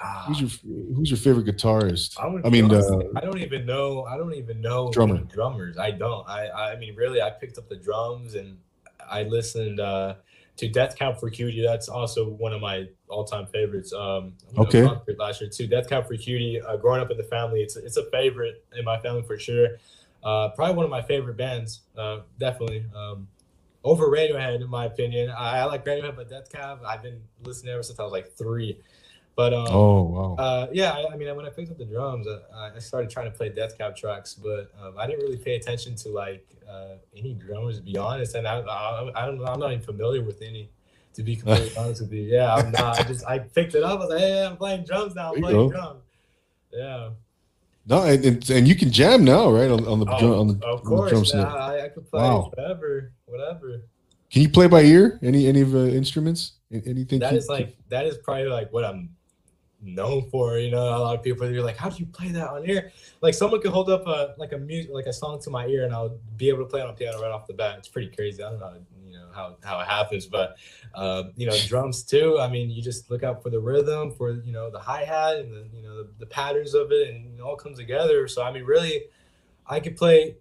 Speaker 1: uh, who's your who's your favorite guitarist?
Speaker 2: I, I mean, uh, I don't even know. I don't even know drummer. drummers. I don't. I I mean, really, I picked up the drums and I listened. uh to Death Cab for Cutie. That's also one of my all-time favorites. Um,
Speaker 1: okay.
Speaker 2: Last year too. Death Cab for Cutie. Uh, growing up in the family, it's it's a favorite in my family for sure. Uh, probably one of my favorite bands. Uh, definitely. Um, over Radiohead, in my opinion. I, I, like Radiohead, but Death Cab, I've been listening ever since I was like three. But um,
Speaker 1: oh wow,
Speaker 2: uh, yeah. I, I, mean, when I picked up the drums, uh, I started trying to play Death Cab tracks, but um, I didn't really pay attention to like uh, any drummers, to be honest. And I, I, I I'm not even familiar with any. To be completely honest with you, yeah, I'm not. I just I picked it up. I was like, hey, I'm playing drums now. I'm playing drums. Yeah.
Speaker 1: No, and, and, and you can jam now, right? On, on the
Speaker 2: oh,
Speaker 1: on
Speaker 2: the, of course, on the drum yeah, I, I could play wow. whatever, whatever.
Speaker 1: Can you play by ear? Any any of the instruments? Anything?
Speaker 2: That is like that is probably like what I'm known for. You know, a lot of people are like, "How do you play that on ear?" Like someone could hold up a like a music like a song to my ear, and I'll be able to play it on piano right off the bat. It's pretty crazy. I don't know, you know how how it happens, but uh, you know, drums too. I mean, you just look out for the rhythm, for you know the hi hat and the you know the, the patterns of it, and it all comes together. So I mean, really, I could play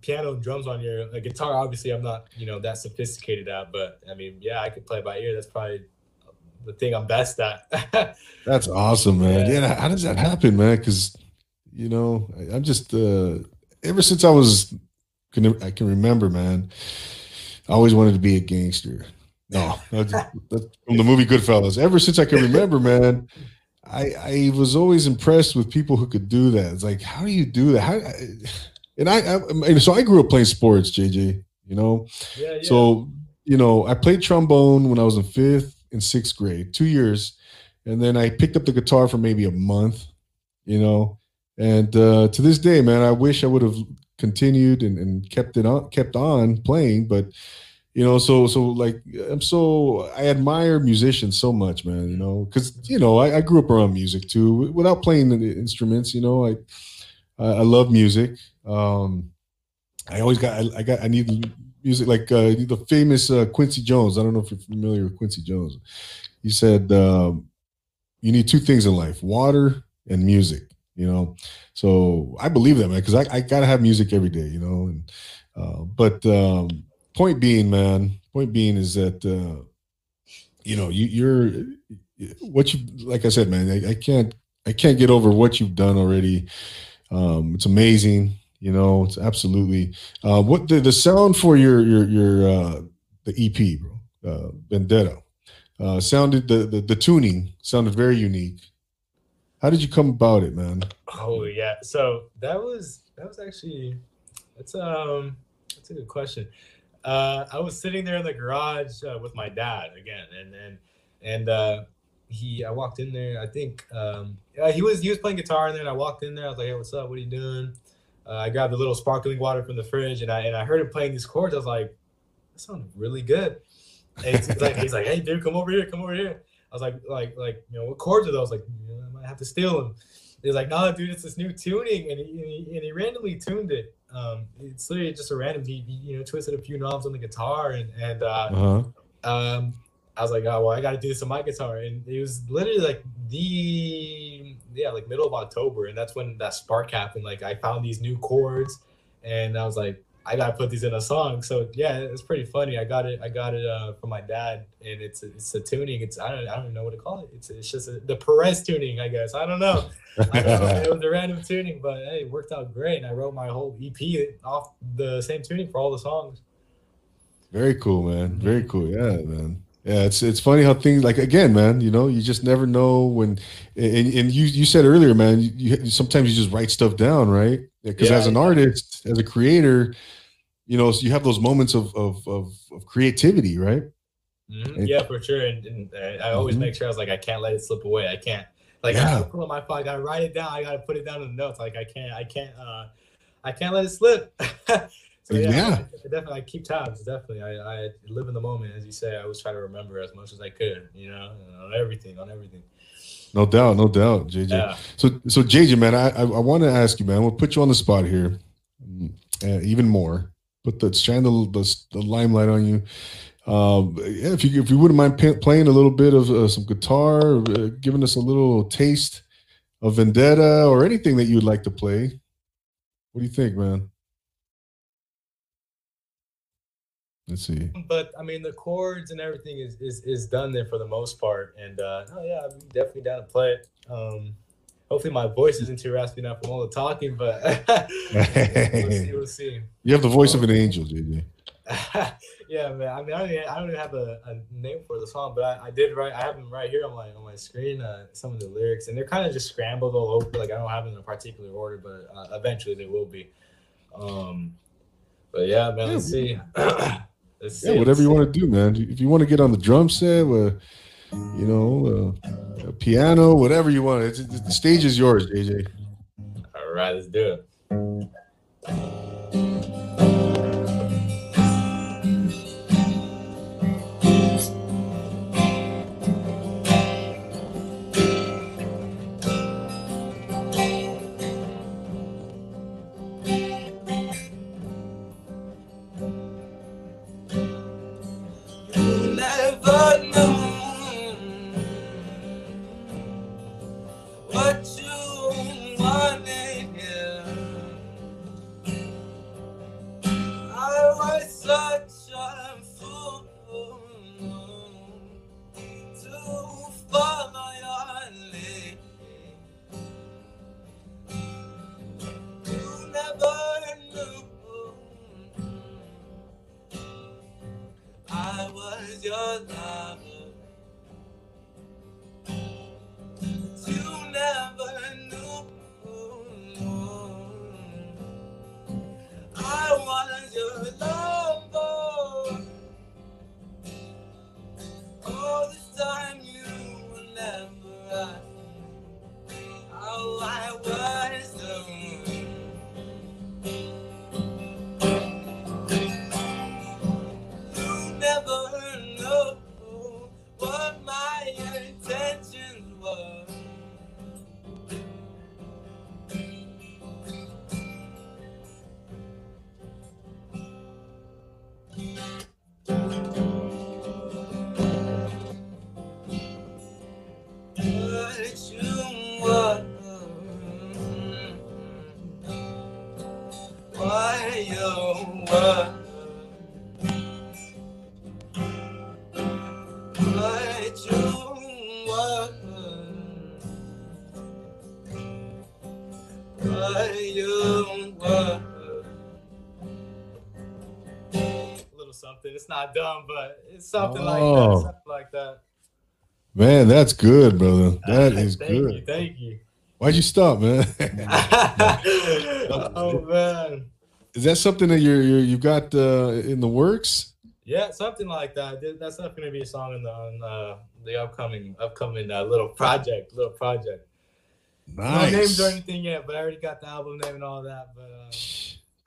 Speaker 2: piano and drums on your a guitar. Obviously, I'm not you know that sophisticated at, but I mean, yeah, I could play by ear. That's probably the thing I'm best at.
Speaker 1: That's awesome, man. Yeah. yeah, how does that happen, man? Because you know, I, am just uh, ever since I was can I can remember, man. I always wanted to be a gangster. No, that's, that's from the movie Goodfellas. Ever since I can remember, man, I I was always impressed with people who could do that. It's like, how do you do that? How, and I, I so I grew up playing sports, JJ. You know,
Speaker 2: yeah, yeah.
Speaker 1: so you know I played trombone when I was in fifth and sixth grade, two years, and then I picked up the guitar for maybe a month. You know, and uh, to this day, man, I wish I would have continued and, and kept it on, kept on playing, but you know so so like i'm so i admire musicians so much man you know? Because you know I, I, grew up around music too. Without playing the instruments you know i i, I love music. Um i always got i, I got i need music like uh the famous uh, quincy jones i don't know if you're familiar with quincy jones he said um, you need two things in life water and music you know so i believe that man because I, I gotta have music every day you know and uh, but um point being, man, point being is that uh, you know you, you're what you like. I said, man, I, I, can't I can't get over what you've done already. Um, it's amazing. You know, it's absolutely uh, what the, the sound for your your your uh, the EP, bro, uh, Vendetta. Uh, sounded the, the the tuning sounded very unique. How did you come about it, man?
Speaker 2: Oh yeah, so that was that was actually that's um that's a good question uh, I was sitting there in the garage uh, with my dad again, and and and uh, he, I walked in there. I think um, he was he was playing guitar in there, and I walked in there. I was like, "Hey, what's up? What are you doing?" Uh, I grabbed a little sparkling water from the fridge, and I and I heard him playing these chords. I was like, "That sounds really good." And he's like, he's like, "Hey, dude, come over here, come over here." I was like, like, like, you know, what chords are those? Like, you know, I might have to steal them. He's like, "No, dude, it's this new tuning," and he, and he, and he randomly tuned it um, it's literally just a random. He, you know twisted a few knobs on the guitar, and and uh, uh-huh. um, I was like, oh well, I got to do this on my guitar, and it was literally like the yeah, like middle of October, and that's when that spark happened. Like I found these new chords, and I was like, I gotta put these in a song. So yeah, it's pretty funny. I got it. I got it uh, from my dad, and it's it's a tuning. It's I don't I don't even know what to call it. It's it's just a, the Perez tuning, I guess. I don't know. I know it was a random tuning, but hey, it worked out great. And I wrote my whole EP off the same tuning for all the songs.
Speaker 1: Very cool, man. Very cool. Yeah, man. Yeah, it's it's funny how things like again, man. You know, you just never know when. And, and you you said earlier, man. You, you sometimes you just write stuff down, right? Because yeah, as an artist, as a creator, you know, so you have those moments of of of, of creativity, right?
Speaker 2: Mm-hmm. And, yeah, for sure. And, and I always mm-hmm. make sure I was like, I can't let it slip away. I can't like yeah. I gotta pull up my phone. I gotta write it down. I gotta put it down in the notes. Like I can't. I can't. uh I can't let it slip. so yeah, yeah. definitely I keep tabs. Definitely, I, I live in the moment, as you say. I always try to remember as much as I could. You know, on everything, on everything.
Speaker 1: No doubt, no doubt, JJ. Yeah. So, so JJ, man, I I, I want to ask you, man. We'll put you on the spot here, uh, even more. Put the shine the, the, the limelight on you. Um, yeah, if you if you wouldn't mind p- playing a little bit of uh, some guitar, uh, giving us a little taste of Vendetta or anything that you'd like to play. What do you think, man? Let's see.
Speaker 2: But I mean, the chords and everything is is, is done there for the most part, and uh, oh yeah, I'm definitely down to play it. Um, hopefully, my voice isn't too raspy enough from all the talking, but we'll see. We'll see.
Speaker 1: You have the voice um, of an angel, JJ.
Speaker 2: yeah, man. I mean, I don't even, I don't even have a, a name for the song, but I, I, did write. I have them right here on my on my screen. Uh, some of the lyrics, and they're kind of just scrambled all over. Like I don't have them in a particular order, but uh, eventually they will be. Um, but yeah, man. Let's see.
Speaker 1: Yeah, whatever you want to do, man. If you want to get on the drum set, uh, you know, uh, a piano, whatever you want. It's, it's, the stage is yours, JJ.
Speaker 2: All right, let's do it. Not dumb, but it's something oh. like that. Oh. Something like that.
Speaker 1: Man, that's good, brother. That is
Speaker 2: thank
Speaker 1: good.
Speaker 2: You, thank you.
Speaker 1: Why'd you stop, man?
Speaker 2: oh man.
Speaker 1: Is that something that you're, you're you've got uh, in the works?
Speaker 2: Yeah, something like that. That's not going to be a song in the on, uh, the upcoming upcoming uh, little project, little project.
Speaker 1: Nice.
Speaker 2: No names or anything yet, but I already got the album name and all that. But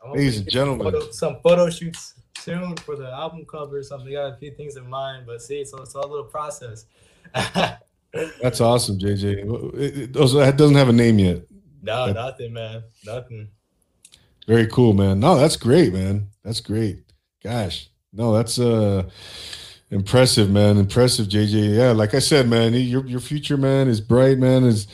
Speaker 1: uh, ladies and gentlemen,
Speaker 2: photo, some photo shoots soon for the album cover or something. Got a few things in mind, but see, so it's all a little process.
Speaker 1: That's awesome, JJ. It, it, that doesn't have a name yet.
Speaker 2: No, nothing, man. Nothing.
Speaker 1: Very cool, man. No, that's great, man. That's great. Gosh, no, that's uh impressive, man. Impressive, JJ. Yeah, like I said, man, your your future, man, is bright, man. Is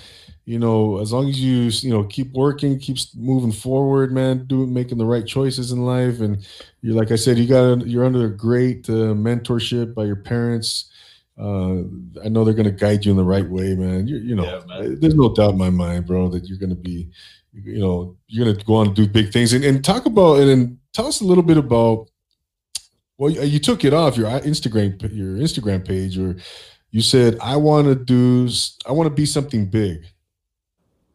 Speaker 1: you know, as long as you you know keep working, keeps moving forward, man, doing making the right choices in life, and you're like I said, you got you're under great uh, mentorship by your parents. Uh, I know they're gonna guide you in the right way, man. You, you know, yeah, there's no doubt in my mind, bro, that you're gonna be, you know, you're gonna go on and do big things. And, and talk about and, and tell us a little bit about. Well, you took it off your Instagram your Instagram page, or you said I want to do I want to be something big.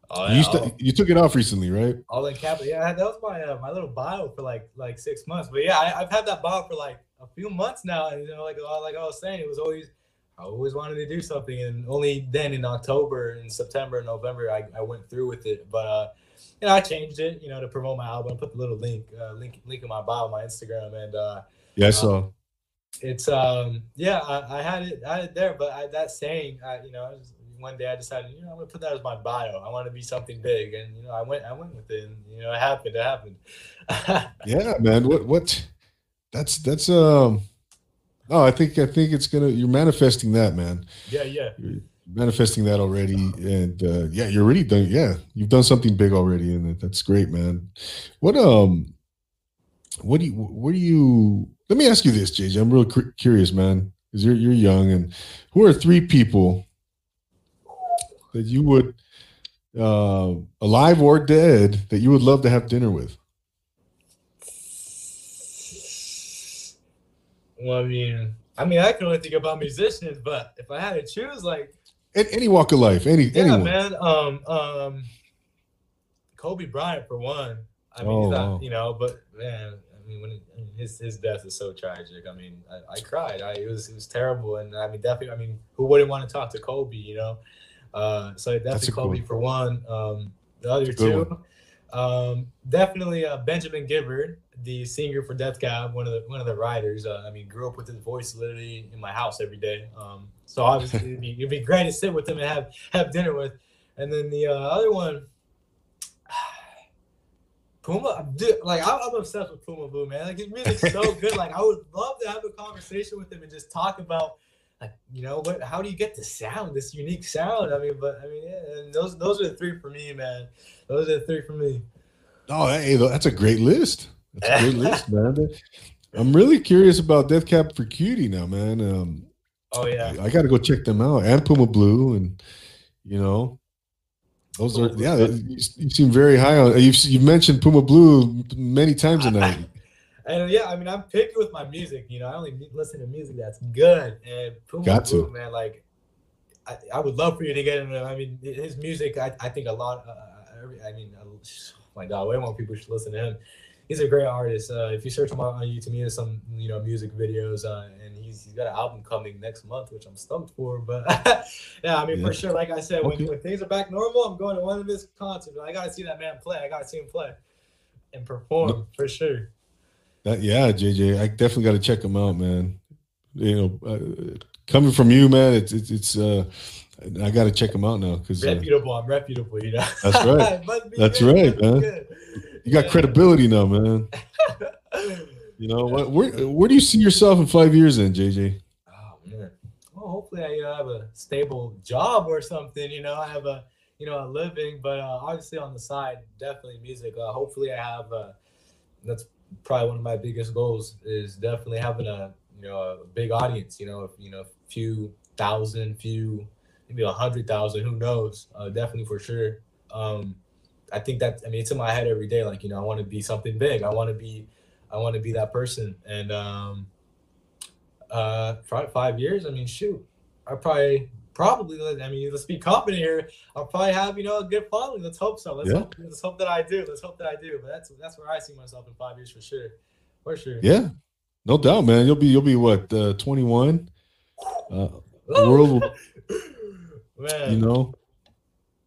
Speaker 1: Oh, yeah, you, st- you took it off recently, right?
Speaker 2: All in capital. Yeah, that was my uh, my little bio for like like six months. But yeah, I, have had that bio for like a few months now, and you know, like like I was saying, it was always I always wanted to do something, and only then in October, and September, and November, I, I went through with it. But uh, you know, I changed it, you know, to promote my album. Put the little link, uh, link, link in my bio, my Instagram, and uh,
Speaker 1: yeah, I saw.
Speaker 2: Um, it's um, yeah, I, I, had it, I had it there, but I, that saying, I, you know, was, one day I decided, you know, I'm gonna put that as my bio. I want to be something big, and you know, I went, I went with it, and you know, it happened. It happened.
Speaker 1: yeah, man. What, what? That's that's um. Oh, I think I think it's gonna. You're manifesting that, man.
Speaker 2: Yeah, yeah.
Speaker 1: You're manifesting that already, and uh, yeah, you're already done. Yeah, you've done something big already, and that's great, man. What um, what do you? What do you? Let me ask you this, JJ. I'm real curious, man, because you're you're young, and who are three people that you would, uh, alive or dead, that you would love to have dinner with?
Speaker 2: Well, I mean, I mean, I can only think about musicians, but if I had to choose, like
Speaker 1: any walk of life, any
Speaker 2: yeah,
Speaker 1: anyone.
Speaker 2: man. Um, um, Kobe Bryant for one. I mean, oh, not, wow. you know, but man, I mean, when it, his his death is so tragic. I mean, I, I cried. I it was it was terrible, and I mean, definitely. I mean, who wouldn't want to talk to Kobe? You know, uh, so definitely Kobe cool. for one. Um, the other two, um, definitely uh, Benjamin Gibbard, the singer for Death Cab, one of the one of the writers. Uh, I mean, grew up with his voice literally in my house every day. Um, so obviously it'd be, it'd be great to sit with him and have have dinner with. And then the uh, other one, Puma, dude, like I'm, I'm, obsessed with Puma Blue, man. Like his music's so good. Like I would love to have a conversation with him and just talk about like you know what how do you get the sound this unique sound? I mean but i mean yeah, and those those are the three for me man. Those are the three for me.
Speaker 1: Oh hey that's a great list. That's a great list man. I'm really curious about Death Cab for Cutie now man. Um
Speaker 2: oh yeah.
Speaker 1: I, I gotta go check them out and puma blue and you know those are yeah you, you seem very high on you've, you've mentioned puma blue many times tonight
Speaker 2: and yeah, I mean, I'm picky with my music. You know, I only listen to music that's good. And Puma Got to. Man, like, I, I would love for you to get him. I mean, his music, I, I think a lot. Uh, uh I mean, oh my God, way more people should listen to him. He's a great artist. Uh, if you search him on YouTube, he has some you know music videos, uh, and he's, he's got an album coming next month, which I'm stoked for. But yeah, I mean, yeah. for sure, like I said, okay. when, when things are back normal, I'm going to one of his concerts. I gotta see that man play. I gotta see him play and perform no. for sure.
Speaker 1: That, yeah, JJ, I definitely got to check them out, man. You know, uh, coming from you, man, it's it's, it's uh, I got to check them out now because
Speaker 2: uh, reputable. Uh, I'm reputable, you know.
Speaker 1: That's right. that's good. right, man. You got yeah. credibility now, man. you know what? Where where do you see yourself in five years, then, JJ?
Speaker 2: Oh man. Well, hopefully I you know, have a stable job or something. You know, I have a you know a living, but uh, obviously on the side, definitely music. Uh, hopefully I have. Uh, that's probably one of my biggest goals is definitely having a you know a big audience. You know, you know, a few thousand, few maybe a hundred thousand. Who knows? Uh, definitely for sure. Um, I think that I mean it's in my head every day. Like you know, I want to be something big. I want to be, I want to be that person. And um, uh, five years. I mean, shoot, I probably probably. I mean, let's be confident here. I'll probably have you know a good following. Let's hope so. Let's yeah. hope. Let's hope that I do. Let's hope that I do. But that's that's where I see myself in five years for sure, for sure.
Speaker 1: Yeah, no doubt, man. You'll be you'll be what uh, twenty one. Uh, the world will, man. you know.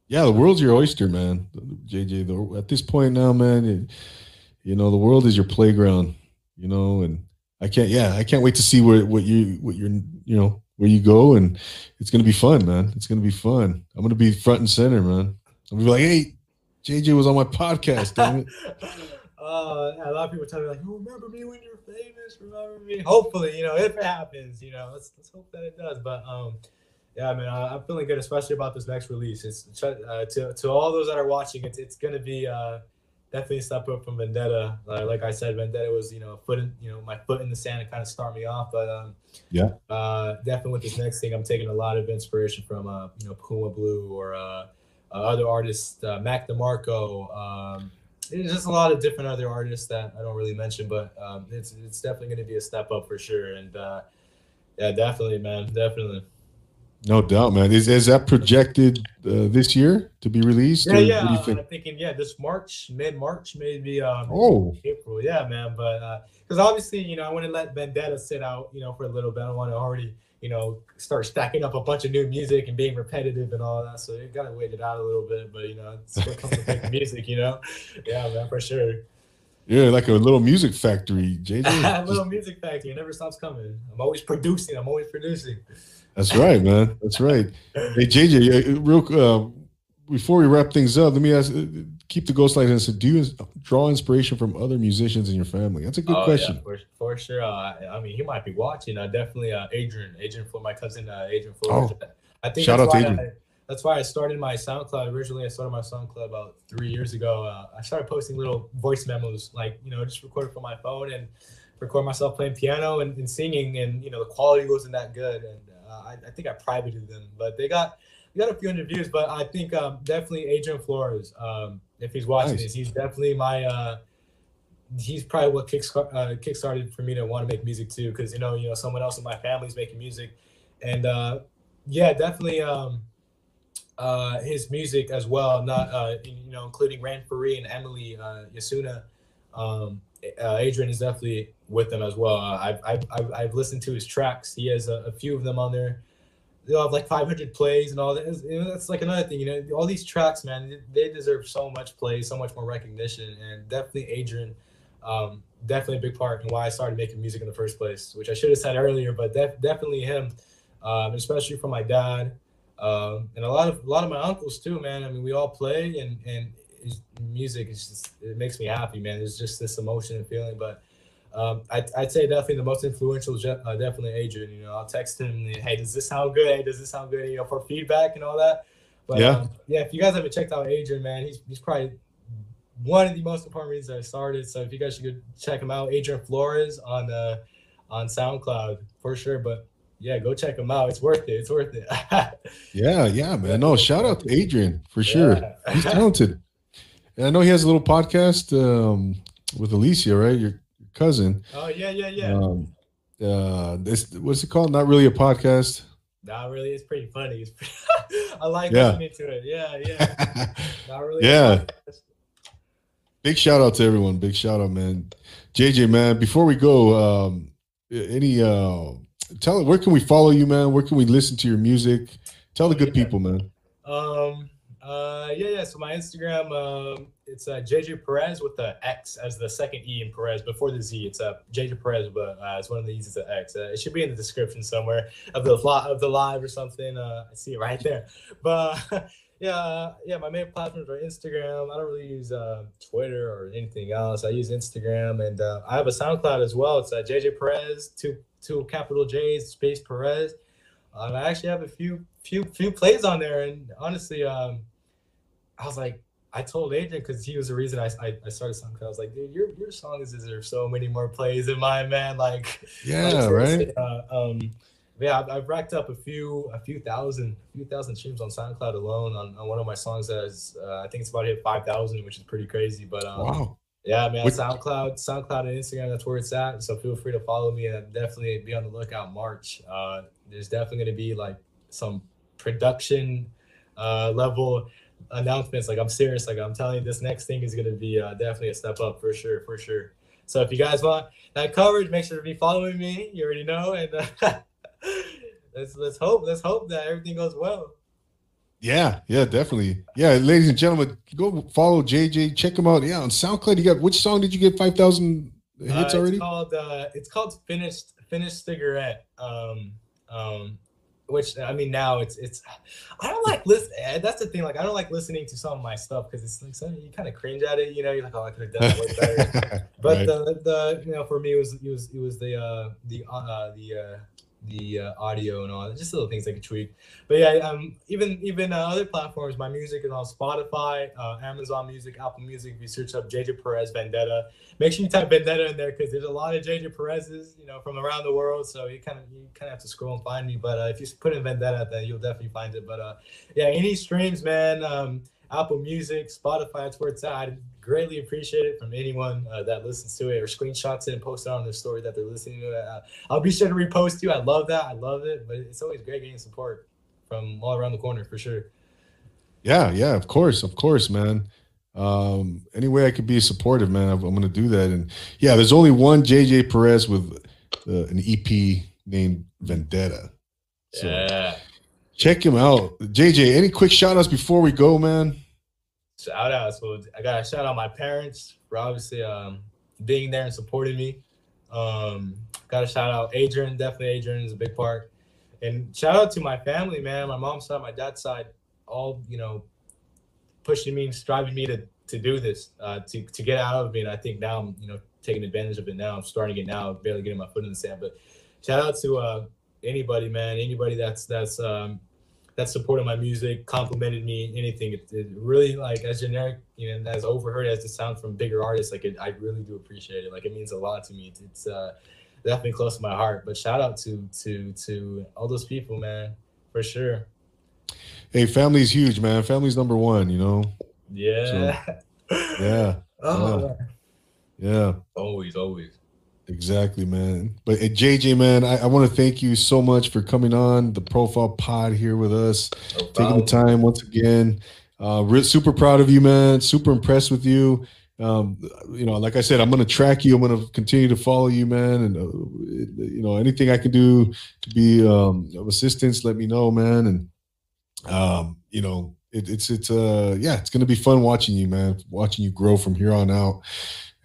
Speaker 1: Yeah, the world's your oyster, man. JJ, the, at this point now, man, it, you know the world is your playground. You know, and I can't. Yeah, I can't wait to see where what you what you're you know where you go, and it's gonna be fun, man. It's gonna be fun. I'm gonna be front and center, man. I'm gonna be like, hey, JJ was on my podcast, damn it.
Speaker 2: Uh, a lot of people tell me like, "You remember me when you're famous? Remember me?" Hopefully, you know, if it happens, you know, let's let's hope that it does. But um, yeah, I mean, I, am feeling good, especially about this next release. It's uh, to to all those that are watching, it's it's gonna be uh definitely step up from Vendetta. Uh, like I said, Vendetta was you know foot in you know my foot in the sand and kind of start me off. But um,
Speaker 1: yeah,
Speaker 2: uh, definitely with this next thing, I'm taking a lot of inspiration from uh, you know Puma Blue or uh, uh other artists, uh, Mac DeMarco. Um, it's just a lot of different other artists that I don't really mention, but um, it's it's definitely going to be a step up for sure. And uh, yeah, definitely, man, definitely.
Speaker 1: No doubt, man. Is is that projected uh, this year to be released?
Speaker 2: Yeah, yeah. Uh, think? I'm thinking, yeah, this March, mid March, maybe. Um,
Speaker 1: oh,
Speaker 2: April. Yeah, man. But because uh, obviously, you know, I want to let Vendetta sit out, you know, for a little bit. I want to already you know, start stacking up a bunch of new music and being repetitive and all that. So you gotta wait it out a little bit, but you know, it's what comes with music, you know. Yeah, man, for sure.
Speaker 1: Yeah, like a little music factory, JJ.
Speaker 2: a little music factory. It never stops coming. I'm always producing. I'm always producing.
Speaker 1: That's right, man. That's right. Hey, JJ, real uh, before we wrap things up, let me ask: uh, keep the ghost light and so do you draw inspiration from other musicians in your family? That's a good oh, question.
Speaker 2: Yeah, for, for sure. Uh, I mean, he might be watching. Uh, definitely, uh, Adrian, Adrian for my cousin, uh, Adrian Flores. Oh, I think shout out to Adrian. I, that's why I started my SoundCloud. Originally, I started my SoundCloud about three years ago. Uh, I started posting little voice memos, like you know, just recorded from my phone and record myself playing piano and, and singing, and you know, the quality wasn't that good, and I, I think I privated them, but they got we got a few hundred views, but I think um, definitely Adrian Flores. Um, if he's watching nice. this, he's definitely my. Uh, he's probably what kick uh, kickstarted for me to want to make music too, because you know, you know, someone else in my family is making music, and uh, yeah, definitely um, uh, his music as well. Not uh, you know, including Ran Farid and Emily uh, Yasuna. Um, uh, Adrian is definitely with them as well. Uh, I've, I've, I've, listened to his tracks. He has a, a few of them on there they'll have like 500 plays and all that. You know, that's like another thing. You know, all these tracks, man, they deserve so much play, so much more recognition, and definitely Adrian, um, definitely a big part in why I started making music in the first place, which I should have said earlier, but def- definitely him, um, especially from my dad, um, and a lot of a lot of my uncles too, man. I mean, we all play, and and music is just it makes me happy, man. It's just this emotion and feeling, but um, I'd, I'd say definitely the most influential is uh, definitely Adrian. You know, I'll text him, hey, does this sound good? Hey, does this sound good? You know, for feedback and all that. But yeah, um, yeah. If you guys haven't checked out Adrian, man, he's he's probably one of the most important reasons I started. So if you guys should check him out, Adrian Flores on uh, on SoundCloud for sure. But yeah, go check him out. It's worth it. It's worth it.
Speaker 1: yeah, yeah, man. No, shout out to Adrian for sure. Yeah. He's talented. And I know he has a little podcast um, with Alicia, right? Your cousin.
Speaker 2: Oh yeah, yeah, yeah. Um,
Speaker 1: uh, this what's it called? Not really a podcast.
Speaker 2: Not really. It's pretty funny. It's pretty, I like yeah. listening to it. Yeah, yeah. Not really.
Speaker 1: Yeah. Big shout out to everyone. Big shout out, man. JJ, man. Before we go, um, any uh, tell where can we follow you, man? Where can we listen to your music? Tell the good yeah. people, man.
Speaker 2: Um, uh, yeah, yeah. So my Instagram, um, it's uh, JJ Perez with the X as the second E in Perez before the Z. It's uh, JJ Perez, but uh, it's one of the E's. It's an X. Uh, it should be in the description somewhere of the of the live or something. Uh, I see it right there. But yeah, yeah. My main platforms are Instagram. I don't really use uh, Twitter or anything else. I use Instagram, and uh, I have a SoundCloud as well. It's uh, JJ Perez, two two capital J's, space Perez. Um, I actually have a few few few plays on there, and honestly, um, I was like, I told Adrian because he was the reason I, I, I started song. I was like, dude, your your songs deserve so many more plays than mine, man. Like,
Speaker 1: yeah, right.
Speaker 2: Uh, um, yeah, I've, I've, racked up a few a few thousand a few thousand streams on SoundCloud alone on, on one of my songs that is uh, I think it's about hit five thousand, which is pretty crazy. But um, wow. Yeah, man, SoundCloud, SoundCloud and Instagram, that's where it's at. So feel free to follow me and definitely be on the lookout March. Uh, there's definitely going to be like some production uh, level announcements. Like I'm serious. Like I'm telling you, this next thing is gonna be uh, definitely a step up for sure, for sure. So if you guys want that coverage, make sure to be following me. You already know, and uh, let's let's hope let's hope that everything goes well.
Speaker 1: Yeah, yeah, definitely. Yeah, ladies and gentlemen, go follow JJ. Check him out. Yeah, on SoundCloud, you got which song did you get five thousand hits uh, it's already?
Speaker 2: Called uh, it's called finished finished cigarette. Um, um, which I mean now it's it's I don't like listen. Eh, that's the thing. Like I don't like listening to some of my stuff because it's like so you kind of cringe at it. You know, you're like, oh, I could have done it better. but right. the the you know for me it was it was it was the uh the uh the uh the uh, audio and all just little things I could tweak. But yeah, um, even even uh, other platforms, my music is on Spotify, uh, Amazon Music, Apple Music. If you search up JJ Perez Vendetta, make sure you type Vendetta in there because there's a lot of JJ Perez's, you know, from around the world. So you kind of you kind of have to scroll and find me. But uh, if you put in Vendetta, then you'll definitely find it. But uh, yeah, any streams, man. Um, Apple Music, Spotify, that's where it's at. I greatly appreciate it from anyone uh, that listens to it or screenshots it and posts it on their story that they're listening to it. Uh, I'll be sure to repost you. I love that. I love it. But it's always great getting support from all around the corner for sure.
Speaker 1: Yeah, yeah, of course, of course, man. Um, any way I could be supportive, man, I'm, I'm going to do that. And yeah, there's only one JJ Perez with uh, an EP named Vendetta. So yeah. check him out. JJ, any quick shout outs before we go, man?
Speaker 2: Shout outs. Well, I gotta shout out my parents for obviously um, being there and supporting me. Um, gotta shout out Adrian, definitely Adrian is a big part. And shout out to my family, man. My mom's side, my dad's side, all you know, pushing me and striving me to to do this, uh, to to get out of it. And I think now I'm, you know, taking advantage of it now. I'm starting it now, barely getting my foot in the sand. But shout out to uh, anybody, man, anybody that's that's um, that's supported my music, complimented me, anything. It, it, really like as generic, you know, as overheard as it sounds from bigger artists, like it, I really do appreciate it. Like it means a lot to me. It's, it's uh, definitely close to my heart. But shout out to to to all those people, man, for sure.
Speaker 1: Hey, family's huge, man. Family's number one. You know.
Speaker 2: Yeah.
Speaker 1: So, yeah. oh. Yeah. yeah.
Speaker 2: Always, always.
Speaker 1: Exactly, man. But uh, JJ, man, I, I want to thank you so much for coming on the Profile Pod here with us, no taking the time once again. Uh, re- super proud of you, man. Super impressed with you um, you know, like I said, I'm going to track you. I'm going to continue to follow you, man. And, uh, you know, anything I can do to be um, of assistance, let me know, man. And, um, you know, it, it's, it's, uh, yeah, it's going to be fun watching you, man, watching you grow from here on out.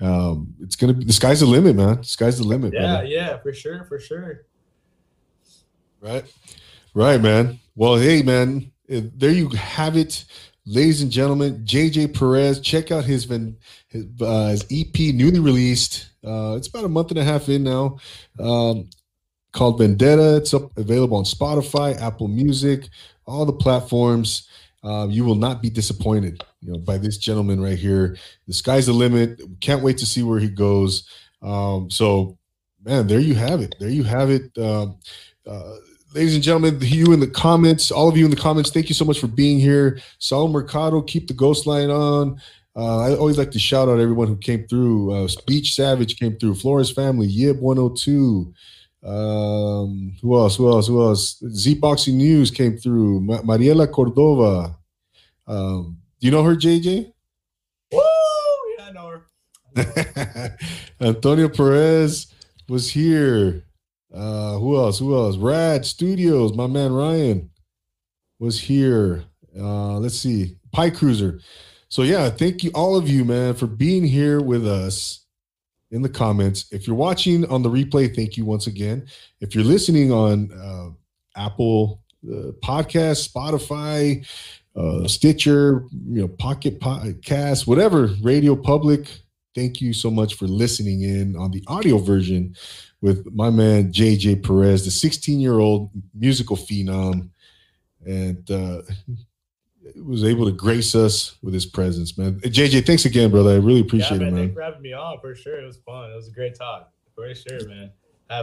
Speaker 1: Um, it's be, the sky's the limit, man. The sky's the limit.
Speaker 2: Yeah. Man. Yeah, for sure. For sure.
Speaker 1: Right. Right, man. Well, hey, man, there you have it ladies and gentlemen, JJ Perez. Check out his his, uh, his EP, newly released. Uh, it's about a month and a half in now. Um, called Vendetta. It's up available on Spotify, Apple Music, all the platforms. Uh, you will not be disappointed, you know, by this gentleman right here. The sky's the limit. Can't wait to see where he goes. Um, so, man, there you have it. There you have it. Um, uh, ladies and gentlemen, you in the comments, all of you in the comments, thank you so much for being here. Saul Mercado, keep the ghost line on. Uh, I always like to shout out everyone who came through. Uh, Savage came through. Flores Family, Yib 102. Um, who else? Who else? Who else? Z Boxing News came through. Ma- Mariela Cordova. Um, do you know her, JJ?
Speaker 2: Woo! Yeah, I know her. I know
Speaker 1: her. Antonio Perez was here. Uh, who else? Who else? Rad Studios, my man Ryan was here. Uh, let's see, Pie Cruiser. So yeah, thank you all of you, man, for being here with us in the comments. If you're watching on the replay, thank you once again. If you're listening on uh, Apple uh, Podcast, Spotify, uh, Stitcher, you know, Pocket Podcast, whatever, Radio Public, thank you so much for listening in on the audio version with my man JJ Perez, the 16 year old musical phenom, and uh, was able to grace us with his presence, man. JJ, thanks again, brother. I really appreciate
Speaker 2: yeah,
Speaker 1: man, it, man.
Speaker 2: Thanks for having me on for sure. It was fun. It was a great talk. For sure, man.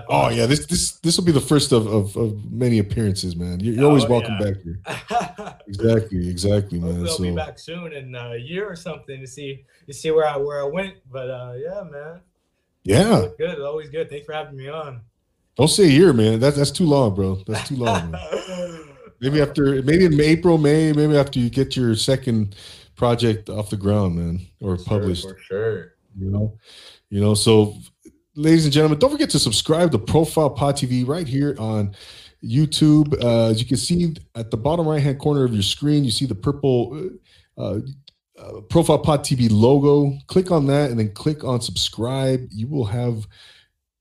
Speaker 1: Oh yeah, this this this will be the first of, of, of many appearances, man. You're, you're oh, always welcome yeah. back here. exactly, exactly, man.
Speaker 2: Hopefully I'll so, be back soon in a year or something to see to see where I where I went. But uh, yeah, man.
Speaker 1: Yeah.
Speaker 2: Good. Always good. Thanks for having me on.
Speaker 1: Don't say a year, man. That's that's too long, bro. That's too long. maybe after maybe in April, May, maybe after you get your second project off the ground, man, or
Speaker 2: for
Speaker 1: published.
Speaker 2: Sure, for sure.
Speaker 1: You know, you know. So, ladies and gentlemen, don't forget to subscribe to Profile Pod TV right here on YouTube. Uh, as you can see at the bottom right hand corner of your screen, you see the purple uh, uh, Profile Pod TV logo. Click on that and then click on subscribe. You will have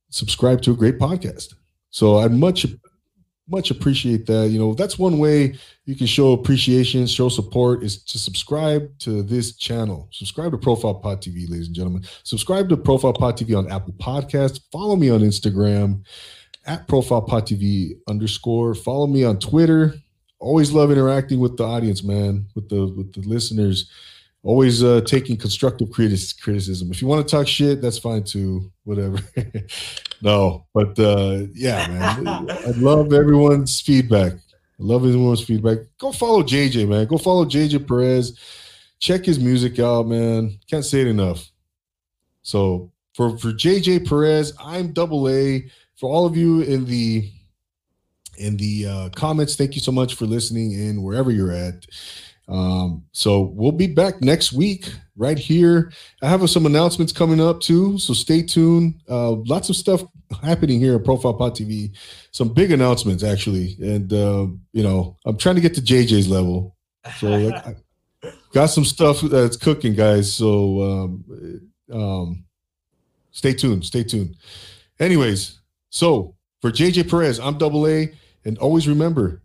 Speaker 1: subscribed to a great podcast. So I'd much much appreciate that. You know, that's one way you can show appreciation, show support is to subscribe to this channel. Subscribe to Profile Pod TV, ladies and gentlemen. Subscribe to Profile Pod TV on Apple Podcasts. Follow me on Instagram at Profile Pod TV underscore. Follow me on Twitter. Always love interacting with the audience, man, with the with the listeners always uh, taking constructive criticism. If you want to talk shit, that's fine too. Whatever. no, but uh, yeah, man, I love everyone's feedback. I love everyone's feedback. Go follow JJ, man. Go follow JJ Perez. Check his music out, man. Can't say it enough. So for for JJ Perez, I'm Double A. For all of you in the in the uh, comments, thank you so much for listening in wherever you're at. Um, so we'll be back next week right here. I have some announcements coming up too, so stay tuned. Uh, lots of stuff happening here at Profile Pod TV. Some big announcements, actually, and uh, you know, I'm trying to get to JJ's level. So like, I got some stuff that's cooking, guys. So um, um, stay tuned. Stay tuned. Anyways, so for JJ Perez, I'm Double A, and always remember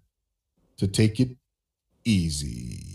Speaker 1: to take it easy.